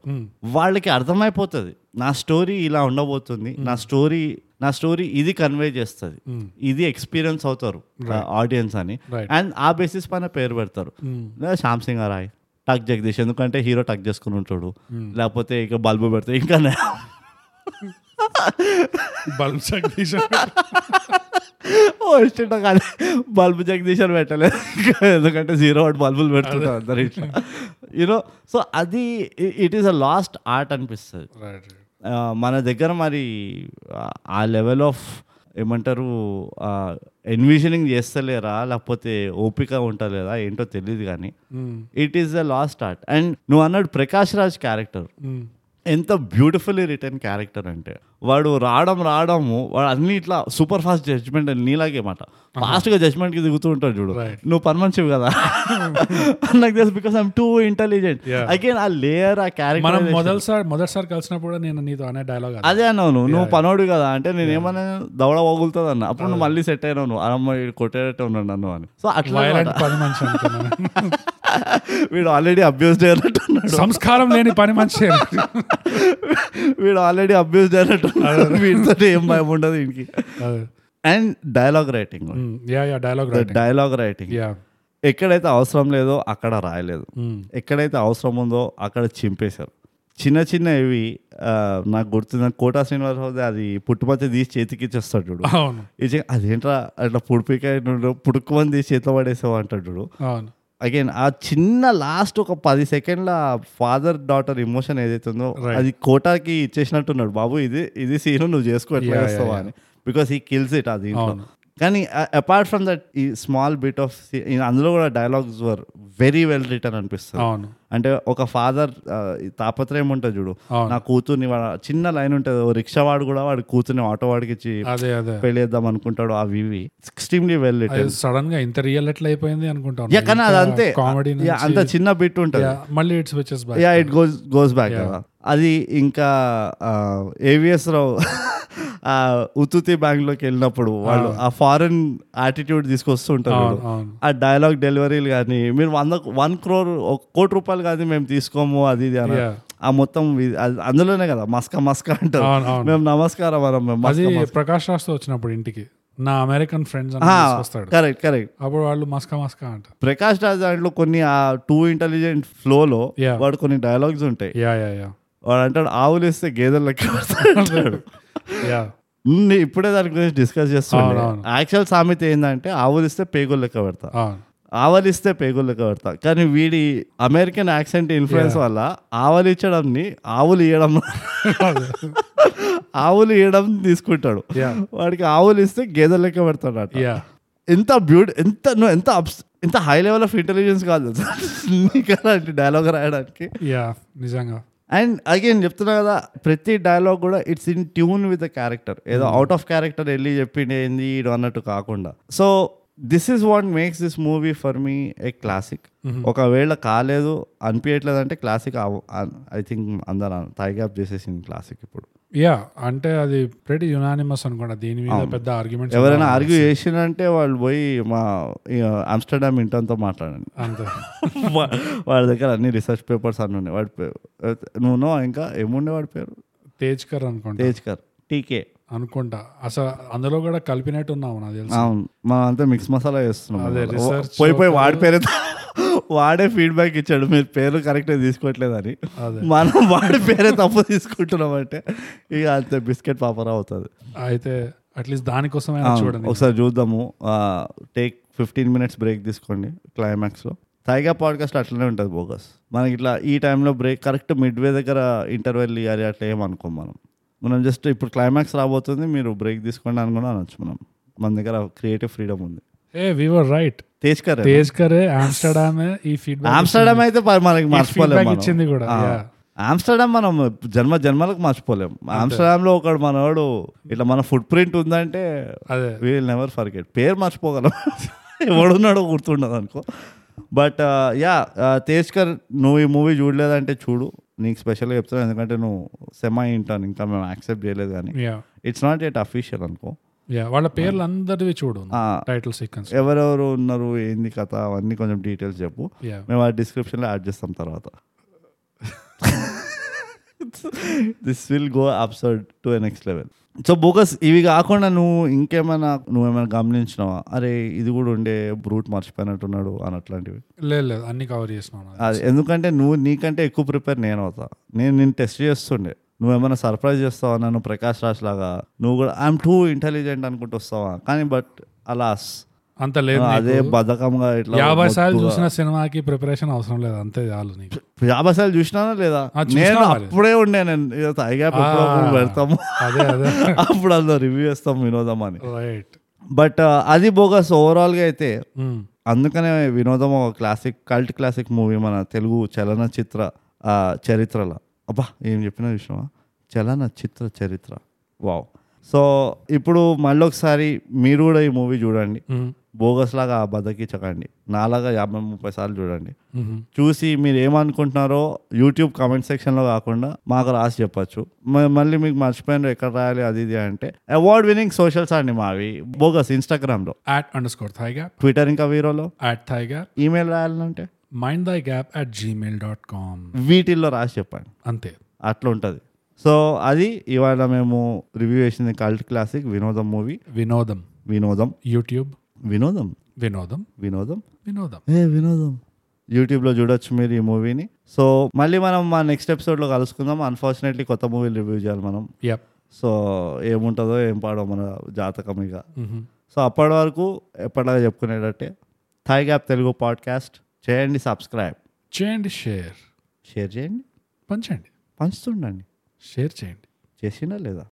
వాళ్ళకి అర్థమైపోతుంది. నా స్టోరీ ఇలా ఉండబోతుంది నా స్టోరీ నా స్టోరీ ఇది కన్వే చేస్తుంది. ఇది ఎక్స్పీరియన్స్ అవుతారు ఆడియన్స్ అని. అండ్ ఆ బేసిస్ పైన పేరు పెడతారు. శ్యామ్ సింగ్ రాయ్ టక్ జగదీష్ ఎందుకంటే హీరో టక్ చేసుకుని ఉంటాడు. లేకపోతే ఇక బల్బు పెడతాడు ఇంకా బల్బ్ జగదీష్ ఓ ఇష్టం కానీ బల్బు జగదీష్ అని పెట్టలేదు. ఎందుకంటే జీరో వాట్ బల్బులు పెడుతుంటారు అందరు ఇట్లా. యూనో సో అది it is a lost art అనిపిస్తుంది. మన దగ్గర మరి ఆ- ఆ లెవెల్ ఆఫ్ ఏమంటారు ఎన్విజనింగ్ చేస్తలేరా లేకపోతే ఓపిక ఉంటలేదా ఏంటో తెలియదు కానీ it is the lost art and నువ్వు అన్నాడు ప్రకాష్ రాజ్ క్యారెక్టర్ ఎంత బ్యూటిఫుల్లీ రిటర్న్ క్యారెక్టర్ అంటే వాడు రావడం రావడము వాడు అన్ని ఇట్లా సూపర్ ఫాస్ట్ జడ్జ్మెంట్ నీలాగే మాట. ఫాస్ట్గా జడ్జ్మెంట్కి దిగుతూ ఉంటాడు చూడు. నువ్వు పని మనిషివి కదా నాకు తెలుసు because I'm too intelligent. Again ఆ లేయర్ ఆ మనం క్యారెక్టర్ మొదటిసారి మొదటిసారి కలిసినప్పుడు నేను నీతో అనే డైలాగ్ అదే అన్నావు నువ్వు. పనోడు కదా అంటే నేను ఏమన్నా దవడ పోగులుతుంది అన్న అప్పుడు నువ్వు మళ్ళీ సెట్ అయినావు నువ్వు. అమ్మ కొట్టేటట్టు ఉన్నాడు నన్ను అని. సో అట్లా వీడు ఆల్రెడీ అబ్యూస్డ్ అయినట్టు సంస్కారం లేని పని మనిషి. వీడు ఆల్రెడీ అబ్యూస్డ్ అయినట్టు వీడితో ఏం భయం ఉండదు వీడికి. And dialogue writing dialogue dialogue writing yeah ఎక్కడైతే అవసరం లేదో అక్కడ రాయలేదు. ఎక్కడైతే అవసరం ఉందో అక్కడ చింపేశారు. చిన్న చిన్న ఇవి నాకు గుర్తున్న కోటా శ్రీనివాస్ అది పుట్టుమతి తీసి చేతికి ఇచ్చేస్తాడు చూడు అదేంట్రా అట్లా పుడిపికాయ పుడుకుమని తీసి చేతిలో పడేసావు అంటాడు చూడు. అగైన్ ఆ చిన్న లాస్ట్ ఒక పది సెకండ్ల ఫాదర్ డాటర్ ఇమోషన్ ఏదైతే ఉందో Right. అది కోటాకి ఇచ్చేసినట్టున్నాడు. బాబు ఇది ఇది సీన్ నువ్వు చేసుకో ఎట్లా చేస్తావా అని. బికాస్ ఈ కిల్స్ ఇట్ అది. కానీ అపార్ట్ ఫ్రమ్ దట్ ఈ స్మాల్ బిట్ ఆఫ్ అందులో కూడా dialogues were very well written అనిపిస్తుంది. అవును. అంటే ఒక ఫాదర్ తాపత్రయం ఉంటుంది చూడు. నా కూతుర్ని వాడు చిన్న లైన్ ఉంటుంది. ఓ రిక్షా వాడు కూడా వాడి కూతుర్ని ఆటో వాడికి ఇచ్చి పెళ్ళి చేద్దాం అనుకుంటాడు. అవి ఇవి ఎక్స్ట్రీమ్లీ వెల్ సడన్గా ఇంత రియల్ ఎట్లా అయిపోయింది అనుకుంటాను కానీ అది అంతే. కామెడీ అంత చిన్న బిట్ ఉంటుంది. మళ్ళీ it's వచ్చేస్ yeah it goes goes back అది ఇంకా ఏవిఎస్ రావు ఆ ఉత్తుతి బ్యాంక్లోకి వెళ్ళినప్పుడు వాళ్ళు ఆ. ఫారెన్ యాటిట్యూడ్ తీసుకొస్తుంటారు ఆ డైలాగ్ డెలివరీలు కానీ మీరు వంద వన్ క్రోర్ ఒక కోటి రూపాయలు కానీ మేము తీసుకోము అది ఇది అని. ఆ మొత్తం అది అందులోనే కదా మస్క మస్క అంటారు. మేము నమస్కారం అనం మేము అది ప్రకాష్ రాజ్తో వచ్చినప్పుడు ఇంటికి. నా అమెరికన్ ఫ్రెండ్స్ కరెక్ట్ కరెక్ట్ అప్పుడు వాళ్ళు మస్కా మస్కా అంట. ప్రకాష్ రాజ్ దాంట్లో కొన్ని ఆ టూ ఇంటెలిజెంట్ ఫ్లోలో Yeah. వాడు కొన్ని డైలాగ్స్ ఉంటాయి. యా యా యా వాడు అంటాడు ఆవులు ఇస్తే గేదెలు లెక్క ఇప్పుడే దాని గురించి డిస్కస్ అవును. యాక్చువల్ సామెత ఏంటంటే ఆవులు ఇస్తే పేగులు లెక్క పెడతా అవును ఆవలు ఇస్తే పేగులు లెక్క పెడతా కానీ వీడి అమెరికన్ యాక్సెంట్ ఇన్ఫ్లుయెన్స్ వల్ల ఆవలు ఇచ్చడంని ఆవులు ఇవ్వడం ఆవులు ఇవ్వడం తీసుకుంటాడు. వాడికి ఆవులు ఇస్తే గేదెలు లెక్క పెడతాడు ఎంత బ్యూటీ ఎంత నువ్వు ఎంత ups- ఎంత హై లెవెల్ ఆఫ్ ఇంటెలిజెన్స్ కాదు నీకు అలాంటి డైలాగ్ రాయడానికి. యా నిజంగా. అండ్ అగైన్ చెప్తున్నా కదా ప్రతి డైలాగ్ కూడా it's in tune with the character ఏదో అవుట్ ఆఫ్ క్యారెక్టర్ వెళ్ళి చెప్పింది ఏంది ఈడు అన్నట్టు కాకుండా. So this is what makes this movie for me a classic. ఒకవేళ కాలేదు అనిపించట్లేదు అంటే క్లాసిక్ ఐ థింక్ అందరు థై గ్యాప్ చేసేసింది క్లాసిక్ ఇప్పుడు. యా అంటే అది ప్రెటీ యునానిమస్ అనుకుంటా. దీని మీద పెద్ద ఆర్గ్యుమెంట్ ఎవరైనా ఆర్గ్యూ చేసిందంటే వాళ్ళు పోయి మా ఆమ్స్టర్డామ్ ఇంటర్తో మాట్లాడండి. అంతే. వా- వాడి దగ్గర అన్ని రీసెర్చ్ పేపర్స్ అన్నీ ఉన్నాయి. వాడి పే- నువ్వు ఇంకా? ఏముండే వాడి పేరు? తేజ్కర్ అనుకుంటా. తేజ్కర్ టీకే. అనుకుంటా. అసలు అందులో కూడా కలిపినట్టు ఉన్నావు నాకు తెలుసు. అవును. మనం అంతా మిక్స్ మసాలా చేస్తున్నాం. పోయి పోయి వాడి పేరు వాడే ఫీడ్బ్యాక్ ఇచ్చాడు. మీరు పేరు కరెక్ట్గా తీసుకోవట్లేదని. మనం వాడి పేరే తప్పు తీసుకుంటున్నాం అంటే ఇక అంతే బిస్కెట్ పాపరా అవుతుంది. అయితే అట్లీస్ట్ దానికోసమైనా అవును, చూడండి. ఒకసారి చూద్దాము. టేక్ ఫిఫ్టీన్ మినిట్స్ బ్రేక్ తీసుకోండి క్లైమాక్స్లో థైగా పాడ్కాస్ట్ అట్లనే ఉంటుంది బోగస్ మనకి ఇట్లా ఈ టైంలో బ్రేక్ కరెక్ట్ మిడ్ వే దగ్గర ఇంటర్వెల్ ఇవ్వాలి అట్లా ఏమనుకోం మనం. మనం జస్ట్ ఇప్పుడు క్లైమాక్స్ రాబోతుంది మీరు బ్రేక్ తీసుకోండి అని కూడా అనొచ్చు మనం. మన దగ్గర క్రియేటివ్ ఫ్రీడమ్ ఉంది. ఏ వివర్ రైట్ తేజ్ కరే తేజ్కరే ఆమ్స్టర్డామ్ ఈ ఫీడ్బ్యాక్ ఆమ్స్టర్డామ్ అయితే మనకి మర్చిపోలేము. ఇచ్చింది కూడా. ఆమ్స్టర్డామ్ మనం జన్మ జన్మలకు మర్చిపోలేము ఆమ్స్టర్డామ్లో ఒకడు మనవాడు ఇట్లా మన ఫుట్ ప్రింట్ ఉందంటే అదే. వీల్ నెవర్ ఫర్గెట్ పేరు మర్చిపోగలం. ఎవడున్నాడో గుర్తుండదు అనుకో. బట్ యా తేజ్కర్ నువ్వు ఈ మూవీ చూడలేదంటే చూడు. నీకు స్పెషల్గా చెప్తాను ఎందుకంటే నువ్వు సెమా ఇంటాను ఇంకా మేము యాక్సెప్ట్ చేయలేదు కానీ. ఇట్స్ నాట్ ఎట్ అఫీషియల్ అనుకో. వాళ్ళ పేర్లు అందరివి చూడు టైటిల్ సీక్వెన్స్ ఎవరెవరు ఉన్నారు ఏంది కథ అవన్నీ కొంచెం డీటెయిల్స్ చెప్పు. మేము ఆ డిస్క్రిప్షన్లో యాడ్ చేస్తాం తర్వాత. This will go absurd to next level so bogus ఇవి కాకుండా నువ్వు ఇంకేమైనా నువ్వేమైనా గమనించినావా? అరే ఇది కూడా ఉండే బ్రూట్ మర్చిపోయినట్టున్నాడు అని అట్లాంటివి లేదు లేదు అన్ని కవర్ చేసినాను అది ఎందుకంటే నువ్వు నీకంటే ఎక్కువ ప్రిపేర్ నేను అవుతా. నేను నేను టెస్ట్ చేస్తుండే. నువ్వేమైనా సర్ప్రైజ్ చేస్తావా నన్ను ప్రకాష్ రాజ్ లాగా? నువ్వు కూడా ఐఎమ్ టూ ఇంటెలిజెంట్ అనుకుంటూ వస్తావా? కానీ బట్ అలాస్ అంత లేదు అదే. బద్ధకంగా ఇట్లా యాభై సార్లు చూసిన సినిమాకి ప్రిపరేషన్ అవసరం లేదు? అంతే చాలు నీకు. యాభై సార్లు చూసినానా లేదా? నేను. అప్పుడే ఉండే నేను. పెడతాము. అదే అదే. అప్పుడు అందులో రివ్యూ చేస్తాం వినోదం అని. రైట్ బట్ అది బోగస్ ఓవరాల్గా అయితే అందుకనే వినోదం ఒక క్లాసిక్ కల్ట్ క్లాసిక్ మూవీ మన తెలుగు చలనచిత్ర చరిత్రలో. అబ్బా ఏం చెప్పినా విషయమా చలనచిత్ర చరిత్ర. వావ్ సో ఇప్పుడు మళ్ళీ ఒకసారి మీరు కూడా ఈ మూవీ చూడండి. బోగస్ లాగా బద్దకిచ్చకండి నాలాగా యాభై ముప్పై సార్లు చూడండి. చూసి మీరు ఏమనుకుంటున్నారో యూట్యూబ్ కామెంట్ సెక్షన్లో కాకుండా మాకు రాసి చెప్పచ్చు. మళ్ళీ మీకు మర్చిపోయినారు ఎక్కడ రాయాలి అది ఇది అంటే అవార్డ్ వినింగ్ సోషల్స్ అండి మావి. బోగస్ ఇన్స్టాగ్రామ్లో. At under score thy gap Twitter ఇంకా వీరోలో. యాట్ థై గ్యాప్ ఈమెయిల్ రాయాలంటే? Mind thy gap at Gmail dot com వీటిల్లో రాసి చెప్పండి. అంతే. అట్లా ఉంటుంది సో అది ఇవాళ మేము రివ్యూ చేసింది కల్ట్ క్లాసిక్ వినోదం మూవీ. వినోదం. వినోదం. యూట్యూబ్. వినోదం? వినోదం. వినోదం? వినోదం. ఏ వినోదం. యూట్యూబ్లో చూడొచ్చు మీరు ఈ మూవీని. సో మళ్ళీ మనం మా నెక్స్ట్ ఎపిసోడ్లో కలుసుకుందాం. అన్ఫార్చునేట్లీ కొత్త మూవీలు రివ్యూ చేయాలి మనం. సో ఏముంటుందో ఏం పాడో మన జాతకం ఇక. సో అప్పటి వరకు ఎప్పటిలాగా చెప్పుకునేటట్టే థాయ్ గ్యాప్ తెలుగు పాడ్కాస్ట్ చేయండి సబ్స్క్రైబ్ చేయండి షేర్ షేర్ చేయండి. పంచండి. పంచుతుండండి. షేర్ చేయండి. చేసిండా లేదా?